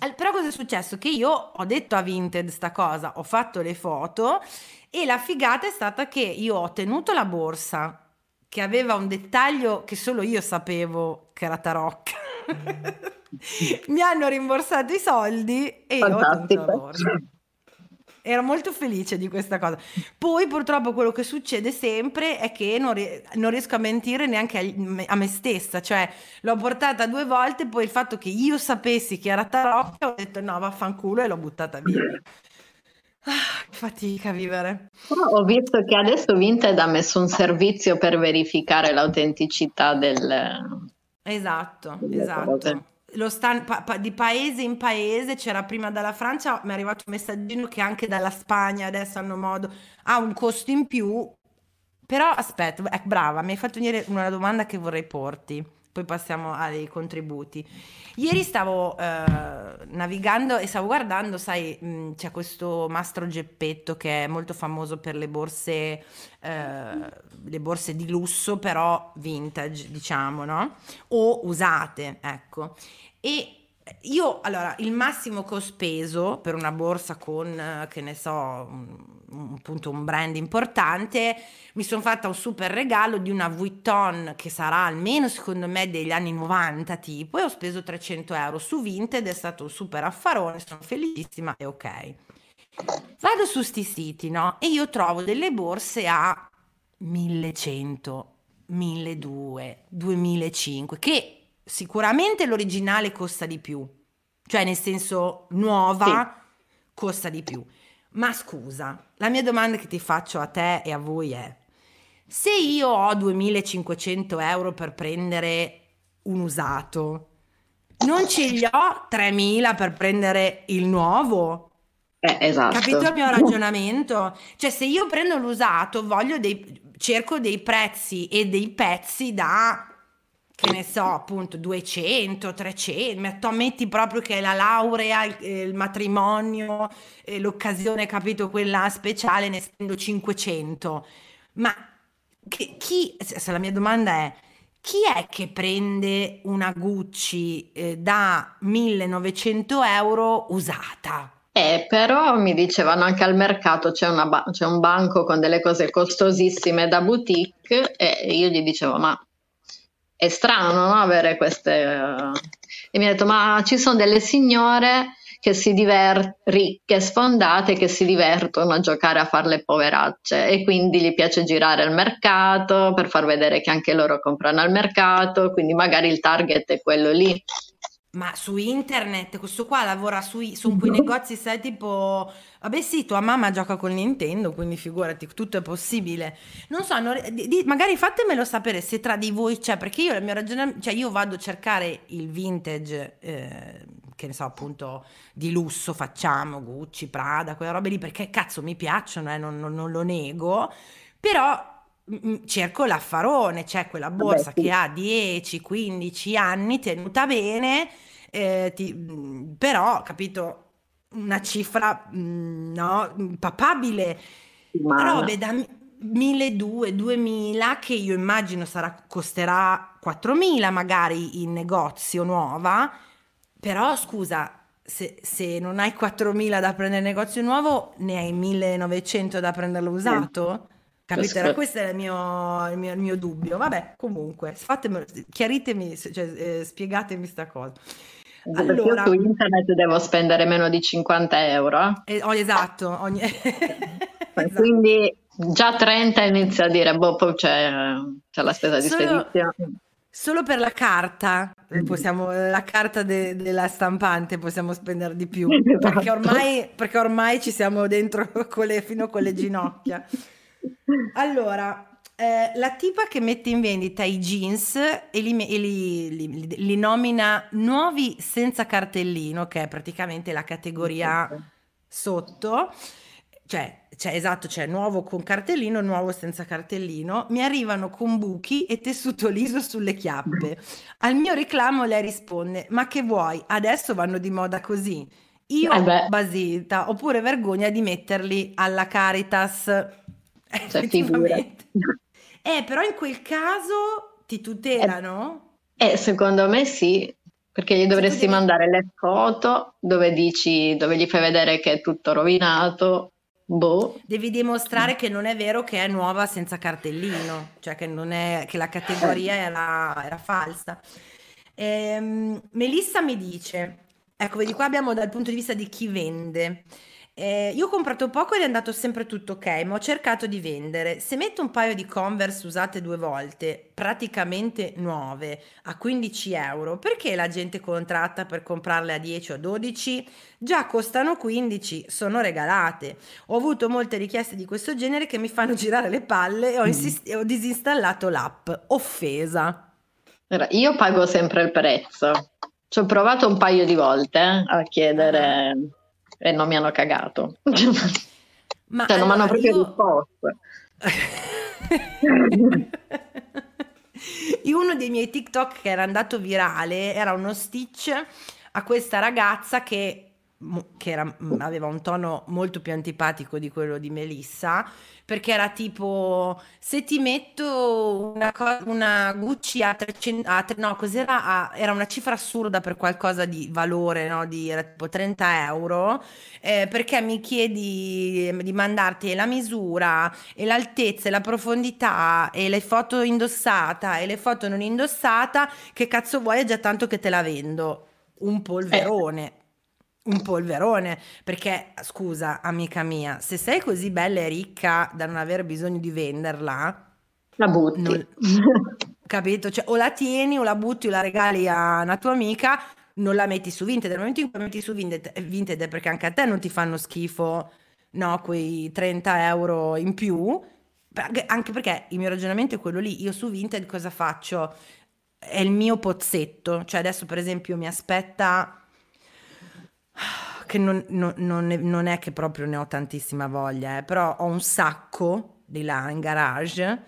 Però cosa è successo? Che io ho detto a Vinted sta cosa, ho fatto le foto e la figata è stata che io ho tenuto la borsa che aveva un dettaglio che solo io sapevo che era tarocca. Mi hanno rimborsato i soldi e io ho tenuto la borsa. Ero molto felice di questa cosa. Poi purtroppo quello che succede sempre è che non, ri- non riesco a mentire neanche a, a, me stessa, cioè l'ho portata due volte, poi il fatto che io sapessi che era tarocca ho detto no vaffanculo e l'ho buttata via. Ah, fatica a vivere. Però ho visto che adesso Vinted ha messo un servizio per verificare l'autenticità del... Esatto, esatto. Stan- pa- pa- di paese in paese, c'era prima dalla Francia, mi è arrivato un messaggino che anche dalla Spagna adesso hanno modo, ha un costo in più, però aspetta, è brava, mi hai fatto venire una domanda che vorrei porti, poi passiamo ai contributi. Ieri stavo eh, navigando e stavo guardando, sai, mh, c'è questo Mastro Geppetto che è molto famoso per le borse, eh, le borse di lusso, però vintage, diciamo, no? O usate, ecco. E io, allora, il massimo che ho speso per una borsa con, eh, che ne so, un, appunto un brand importante, mi sono fatta un super regalo di una Vuitton che sarà almeno secondo me degli anni 90 tipo e ho speso 300 euro su Vinted, è stato un super affarone, sono felicissima e ok. Vado su sti siti, no? E io trovo delle borse a 1100, 1200, 2005 che sicuramente l'originale costa di più, cioè nel senso nuova sì. costa di più. Ma scusa, la mia domanda che ti faccio a te e a voi è, se io ho 2500 euro per prendere un usato, non ce li ho 3000 per prendere il nuovo? Eh, esatto. Capito il mio ragionamento? Cioè, se io prendo l'usato, voglio dei, cerco dei prezzi e dei pezzi da che ne so, appunto 200, 300, metti proprio che è la laurea, il, il matrimonio, eh, l'occasione, capito, quella speciale, ne spendo 500. Ma chi, se la mia domanda è, chi è che prende una Gucci eh, da 1900 euro usata? Eh, però mi dicevano anche al mercato c'è, ba- c'è un banco con delle cose costosissime da boutique e io gli dicevo ma è strano no? avere queste... Uh... E mi ha detto, ma ci sono delle signore che si divertono, ricche, sfondate, che si divertono a giocare a fare le poveracce e quindi gli piace girare al mercato per far vedere che anche loro comprano al mercato, quindi magari il target è quello lì. Ma su internet, questo qua lavora sui, su quei negozi, sai, tipo... Vabbè sì, tua mamma gioca con Nintendo, quindi figurati, tutto è possibile. Non so, non, di, magari fatemelo sapere se tra di voi c'è, perché io il mio ragionamento... Cioè io vado a cercare il vintage, eh, che ne so, appunto, di lusso, facciamo, Gucci, Prada, quelle robe lì, perché cazzo mi piacciono, eh, non, non, non lo nego, però cerco l'affarone, cioè quella borsa Vabbè, sì. che ha 10-15 anni tenuta bene, eh, ti, però, capito, una cifra no, papabile, Ma... robe da 1200, 2000 che io immagino sarà, costerà 4000 magari in negozio nuova, però scusa, se, se, non hai 4.000 da prendere in negozio nuovo, ne hai 1.900 da prenderlo usato? Capito? Era questo era il mio, il mio, il mio dubbio. Vabbè, comunque, fatemelo, chiaritemi, cioè, eh, spiegatemi sta cosa. Allora, su internet devo spendere meno di 50 euro. Eh, oh, esatto, ogni... esatto. Quindi già 30 inizia a dire, boh, poi c'è, c'è la spesa di Solo... spedizione. Solo per la carta, possiamo, la carta de- della stampante possiamo spendere di più, Esatto. perché ormai, perché ormai ci siamo dentro con le- fino con le ginocchia. Allora, eh, la tipa che mette in vendita i jeans e li, e li- li- li- nomina nuovi senza cartellino, che è praticamente la categoria sotto, cioè, cioè, esatto, c'è nuovo con cartellino, nuovo senza cartellino, mi arrivano con buchi e tessuto liso sulle chiappe. Al mio reclamo lei risponde, ma che vuoi, adesso vanno di moda così. Io Eh basita, oppure vergogna di metterli alla Caritas. Cioè, figura. Effettivamente. Eh, però in quel caso ti tutelano? Eh, secondo me sì, perché gli dovresti devi- mandare le foto dove dici, dove gli fai vedere che è tutto rovinato. Boh, Devi dimostrare che non è vero che è nuova senza cartellino, cioè che, non è, che la categoria era, era falsa. Ehm, Melissa mi dice, ecco, vedi qua abbiamo dal punto di vista di chi vende. Eh, io ho comprato poco ed è andato sempre tutto ok, ma ho cercato di vendere. Se metto un paio di Converse usate due volte, praticamente nuove, a 15 euro, perché la gente contratta per comprarle a 10 o 12? Già costano 15, sono regalate. Ho avuto molte richieste di questo genere che mi fanno girare le palle e ho, insist- e ho disinstallato l'app. Offesa. Allora, io pago sempre il prezzo. Ci ho provato un paio di volte eh, a chiedere e non mi hanno cagato. Ma Cioè, non mi hanno allora, proprio io- risposto. Io uno dei miei TikTok che era andato virale era uno stitch a questa ragazza che, che era- aveva un tono molto più antipatico di quello di Melissa, perché era tipo se ti metto una, co- una Gucci a 300, a no, cos'era? A- era una cifra assurda per qualcosa di valore, no? Di era tipo 30 euro, eh, perché mi chiedi di mandarti la misura e l'altezza e la profondità e le foto indossata e le foto non indossata, che cazzo vuoi? È già tanto che te la vendo. Un polverone. Un polverone, perché scusa, amica mia, se sei così bella e ricca da non aver bisogno di venderla, La butti. non- capito? Cioè, o la tieni o la butti o la regali a una tua amica, non la metti su Vinted. Nel momento in cui la metti su Vinted, Vinted perché anche a te non ti fanno schifo, no, quei 30 euro in più. Anche perché il mio ragionamento è quello lì. Io su Vinted cosa faccio? È il mio pozzetto. Cioè, adesso, per esempio, mi aspetta che non, non- non è, che proprio ne ho tantissima voglia, eh, però ho un sacco di là in garage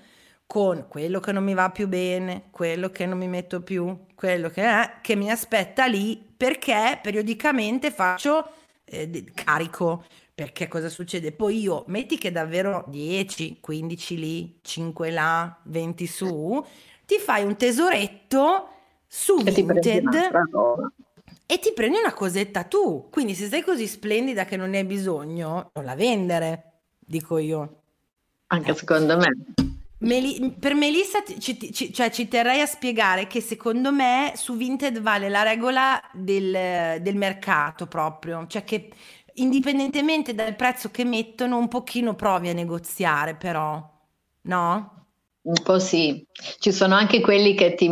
con quello che non mi va più bene, quello che non mi metto più, quello che è, che mi aspetta lì perché periodicamente faccio eh, carico. Perché cosa succede? Poi io metti che davvero 10, 15 lì, 5 là, 20 su, ti fai un tesoretto su Vinted. E ti prendi una cosetta tu. Quindi se sei così splendida che non ne hai bisogno, non la vendere, dico io. Anche secondo me. Meli- per Melissa ci, ci- cioè, ci terrei a spiegare che secondo me su Vinted vale la regola del, del mercato proprio, cioè che indipendentemente dal prezzo che mettono un pochino provi a negoziare però, no? Un po' sì. Ci sono anche quelli che, ti,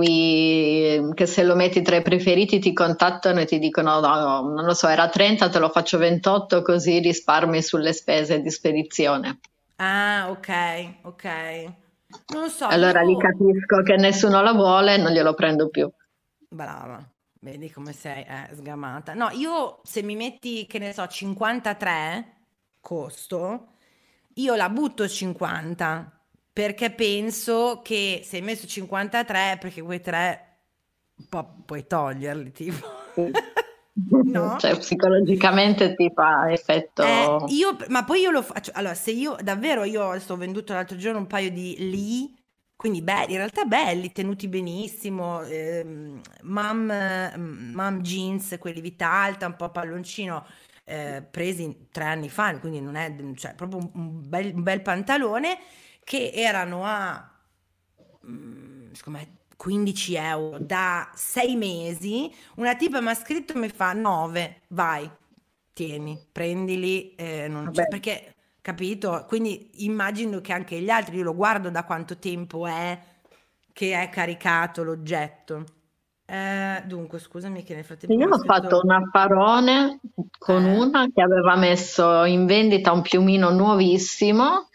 che se lo metti tra i preferiti ti contattano e ti dicono no, no, non lo so, era 30, te lo faccio 28 così risparmi sulle spese di spedizione. Ah, ok, ok. Non so, Allora io- lì capisco che nessuno la vuole e non glielo prendo più. Brava, vedi come sei eh, sgamata. No, io se mi metti, che ne so, 53 costo, io la butto 50 perché penso che se hai messo 53 perché quei tre po' puoi toglierli, tipo. No? Cioè, psicologicamente ti fa effetto. Eh, io, ma poi io lo faccio. Allora, se io davvero io ho venduto l'altro giorno un paio di lì, quindi belli, in realtà belli, tenuti benissimo, mom, eh, mom jeans, quelli vita alta, un po' palloncino, eh, presi tre anni fa, quindi non è, cioè, proprio un bel, un bel pantalone che erano a, mm, secondo me, 15 euro da sei mesi. Una tipa mi ha scritto e mi fa 9, vai, tieni, prendili, eh, non c'è- perché, capito? Quindi immagino che anche gli altri, io lo guardo da quanto tempo è, che è caricato l'oggetto. Eh, dunque, scusami che nel frattempo... Io ho scritto... fatto un affarone con eh. una che aveva messo in vendita un piumino nuovissimo,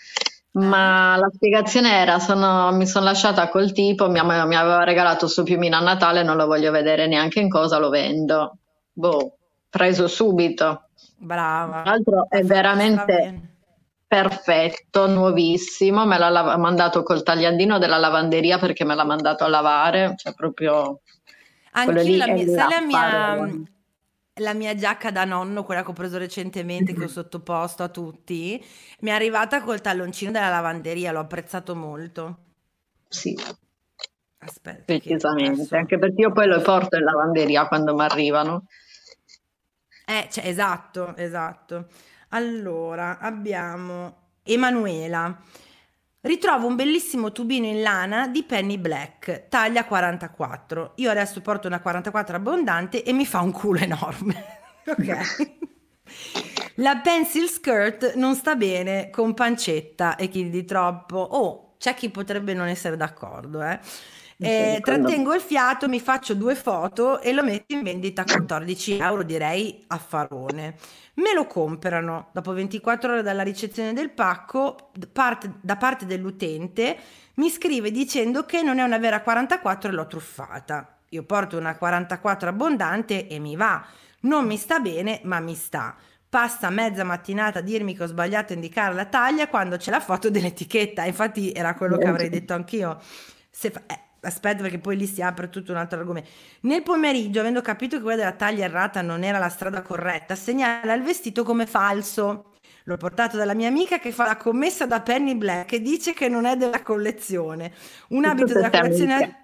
ma eh. la spiegazione era, sono, mi sono lasciata col tipo, mi, mi aveva regalato questo piumino a Natale, non lo voglio vedere neanche in cosa, lo vendo. Boh, preso subito. Brava. Tra l'altro è veramente perfetto, nuovissimo, me l'ha mandato col tagliandino della lavanderia perché me l'ha mandato a lavare, cioè proprio anche la mia, la mia, la mia giacca da nonno, quella che ho preso recentemente, che ho sottoposto a tutti, mi è arrivata col talloncino della lavanderia, l'ho apprezzato molto. Sì. Aspetta. Precisamente, adesso... anche perché io poi lo porto in lavanderia quando mi arrivano. Eh, cioè, esatto, esatto. Allora, abbiamo Emanuela. Ritrovo un bellissimo tubino in lana di Penny Black, taglia 44. Io adesso porto una 44 abbondante e mi fa un culo enorme. ok. La pencil skirt non sta bene con pancetta e chi di troppo. Oh, c'è chi potrebbe non essere d'accordo, eh. Eh, trattengo il fiato, mi faccio due foto e lo metto in vendita a 14 euro, direi affarone. Me lo comprano dopo 24 ore dalla ricezione del pacco parte, da parte dell'utente. Mi scrive dicendo che non è una vera 44 e l'ho truffata. Io porto una 44 abbondante e mi va. Non mi sta bene, ma mi sta. Passa mezza mattinata a dirmi che ho sbagliato a indicare la taglia quando c'è la foto dell'etichetta. Infatti era quello che avrei detto anch'io. Se fa- eh, aspetta perché poi lì si apre tutto un altro argomento. Nel pomeriggio, avendo capito che quella della taglia errata non era la strada corretta, segnala il vestito come falso. L'ho portato dalla mia amica che fa la commessa da Penny Black e dice che non è della collezione. Un abito della collezione...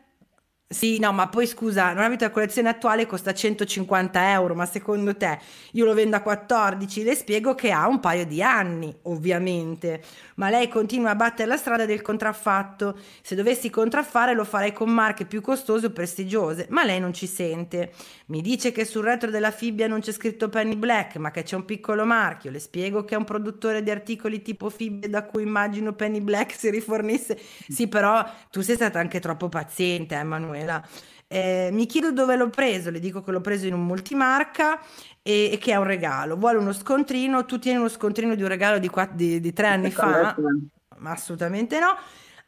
Sì, no, ma poi scusa, non abito la collezione attuale costa 150 euro, ma secondo te io lo vendo a 14? Le spiego che ha un paio di anni, ovviamente, ma lei continua a battere la strada del contraffatto. Se dovessi contraffare lo farei con marche più costose o prestigiose, ma lei non ci sente. Mi dice che sul retro della Fibbia non c'è scritto Penny Black, ma che c'è un piccolo marchio. Le spiego che è un produttore di articoli tipo Fibbia da cui immagino Penny Black si rifornisse. Sì, però tu sei stata anche troppo paziente, Emanuele. Emanuela. Eh, mi chiedo dove l'ho preso, le dico che l'ho preso in un multimarca e, e, che è un regalo. Vuole uno scontrino, tu tieni uno scontrino di un regalo di, quattro, di, di tre anni fa? Ma assolutamente no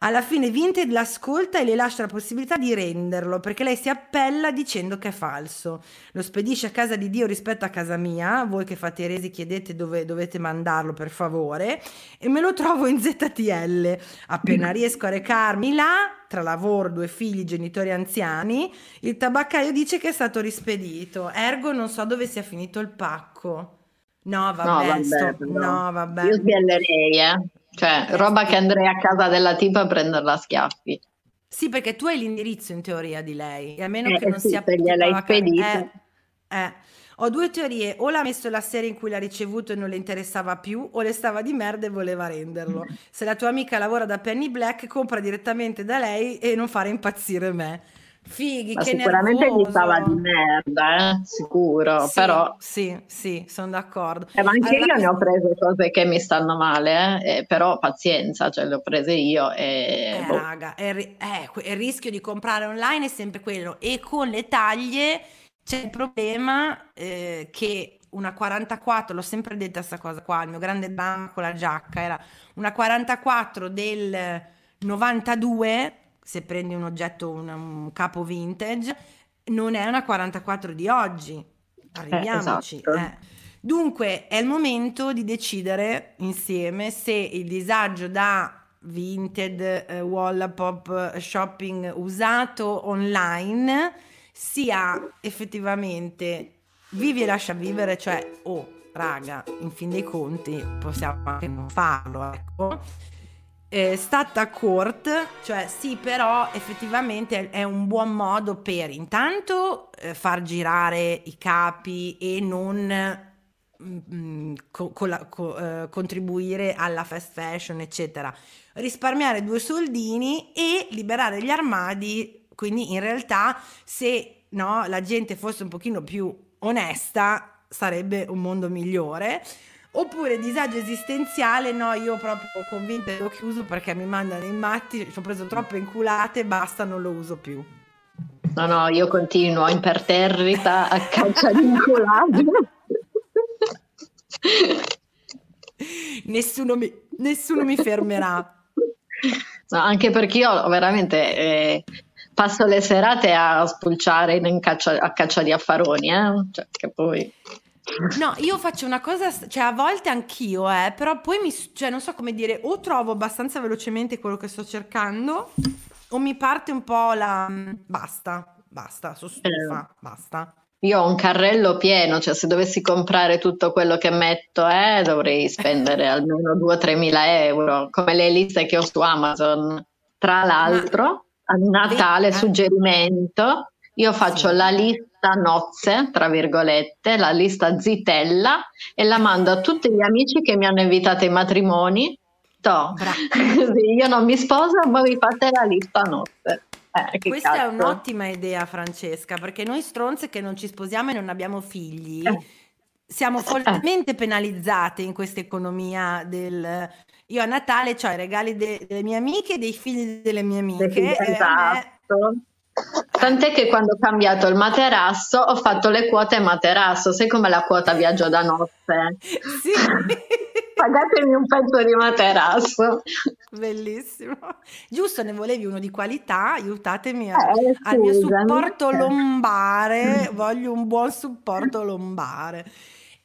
alla fine Vinted l'ascolta e le lascia la possibilità di renderlo perché lei si appella dicendo che è falso. Lo spedisce a casa di Dio rispetto a casa mia, voi che fate resi chiedete dove dovete mandarlo per favore e me lo trovo in ZTL. Appena riesco a recarmi là, tra lavoro, due figli, genitori anziani, il tabaccaio dice che è stato rispedito, ergo non so dove sia finito il pacco. No, vabbè, no, vabbè, sto... no. no, vabbè. Io sbiellerei, eh. Cioè, eh, roba che andrei a casa della tipa a prenderla a schiaffi. Sì, perché tu hai l'indirizzo in teoria di lei, a meno eh, che non sì, sia... Se gliel'hai spedita. Eh, eh. Ho due teorie, o l'ha messo la serie in cui l'ha ricevuto e non le interessava più, o le stava di merda e voleva renderlo. Se la tua amica lavora da Penny Black, compra direttamente da lei e non fare impazzire me. Fighi, Ma che sicuramente nervoso. gli stava di merda, eh? sicuro, sì, però... Sì, sì, sono d'accordo. Eh, ma anche allora, io ne ho prese cose che mi stanno male, eh? Eh, però pazienza, cioè le ho prese io e... Eh, boh. raga, è, è, il rischio di comprare online è sempre quello e con le taglie c'è il problema eh, che una 44, l'ho sempre detta questa cosa qua, il mio grande dramma con la giacca era una 44 del 92 se prendi un oggetto, un, un capo vintage, non è una 44 di oggi. Arriviamoci. Eh, esatto. eh. Dunque è il momento di decidere insieme se il disagio da Vinted, eh, Wallapop, shopping usato online sia effettivamente vivi e lascia vivere, cioè, oh, raga, in fin dei conti possiamo anche non farlo, ecco eh, stata court, cioè sì, però effettivamente è un buon modo per intanto eh, far girare i capi e non mm, mm co- co- co- eh, contribuire alla fast fashion, eccetera. Risparmiare due soldini e liberare gli armadi, quindi in realtà se no, la gente fosse un pochino più onesta sarebbe un mondo migliore Oppure disagio esistenziale, no, io proprio convinta e l'ho chiuso perché mi mandano i matti, ci ho preso troppe inculate, basta, non lo uso più. No, no, io continuo imperterrita a caccia di inculate. nessuno, mi, nessuno mi fermerà. No, anche perché io veramente eh, passo le serate a spulciare in caccia, a caccia di affaroni, eh? cioè, che poi... No, io faccio una cosa, cioè a volte anch'io, eh, però poi mi, cioè non so come dire, o trovo abbastanza velocemente quello che sto cercando, o mi parte un po' la... basta, basta, sono stufa, eh. basta. Io ho un carrello pieno, cioè se dovessi comprare tutto quello che metto, eh, dovrei spendere almeno 2-3 mila euro, come le liste che ho su Amazon. Tra l'altro, a Natale, suggerimento, io faccio la lista nozze, tra virgolette, la lista zitella e la mando a tutti gli amici che mi hanno invitato ai matrimoni. To. io non mi sposo, ma vi fate la lista nozze. Eh, Questa cazzo. è un'ottima idea, Francesca, perché noi stronze che non ci sposiamo e non abbiamo figli, eh. siamo fortemente penalizzate in questa economia del... Io a Natale ho i regali de- delle mie amiche e dei figli delle mie amiche. Esatto. Tant'è che quando ho cambiato il materasso ho fatto le quote materasso, sai come la quota viaggio da notte? Sì. Pagatemi un pezzo di materasso. Bellissimo. Giusto, ne volevi uno di qualità, aiutatemi a, eh, al mio supporto lombare, voglio un buon supporto lombare.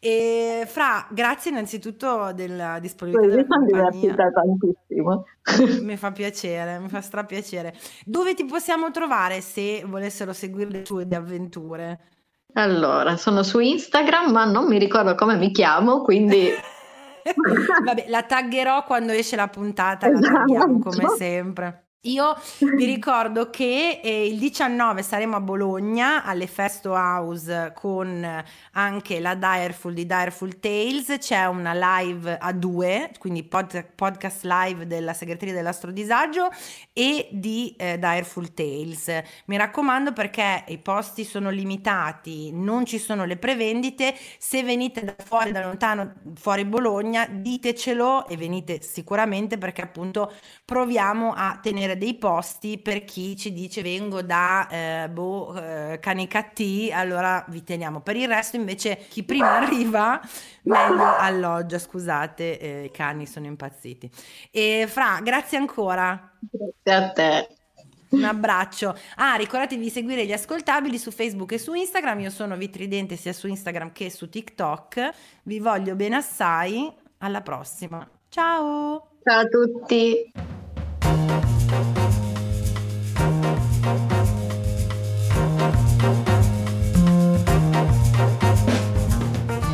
E Fra, grazie innanzitutto della disponibilità. Mi sono divertita tantissimo. mi fa piacere, mi fa strapiacere. Dove ti possiamo trovare se volessero seguire le tue avventure? Allora, sono su Instagram, ma non mi ricordo come mi chiamo, quindi... Vabbè, la taggerò quando esce la puntata, la taggiamo come esatto. sempre. Io vi ricordo che eh, il 19 saremo a Bologna alle Festo House con anche la Direful di Direful Tales, c'è una live a due, quindi pod- podcast live della segreteria dell'astrodisagio e di eh, Direful Tales. Mi raccomando perché i posti sono limitati, non ci sono le prevendite, se venite da fuori, da lontano, fuori Bologna, ditecelo e venite sicuramente perché appunto proviamo a tenere tenere dei posti per chi ci dice vengo da eh, boh, eh, Canicattì, allora vi teniamo. Per il resto invece chi prima arriva meglio alloggia, scusate, eh, i cani sono impazziti. E Fra, grazie ancora. Grazie a te. Un abbraccio. Ah, ricordatevi di seguire gli ascoltabili su Facebook e su Instagram. Io sono Vitridente sia su Instagram che su TikTok. Vi voglio bene assai. Alla prossima. Ciao. Ciao a tutti.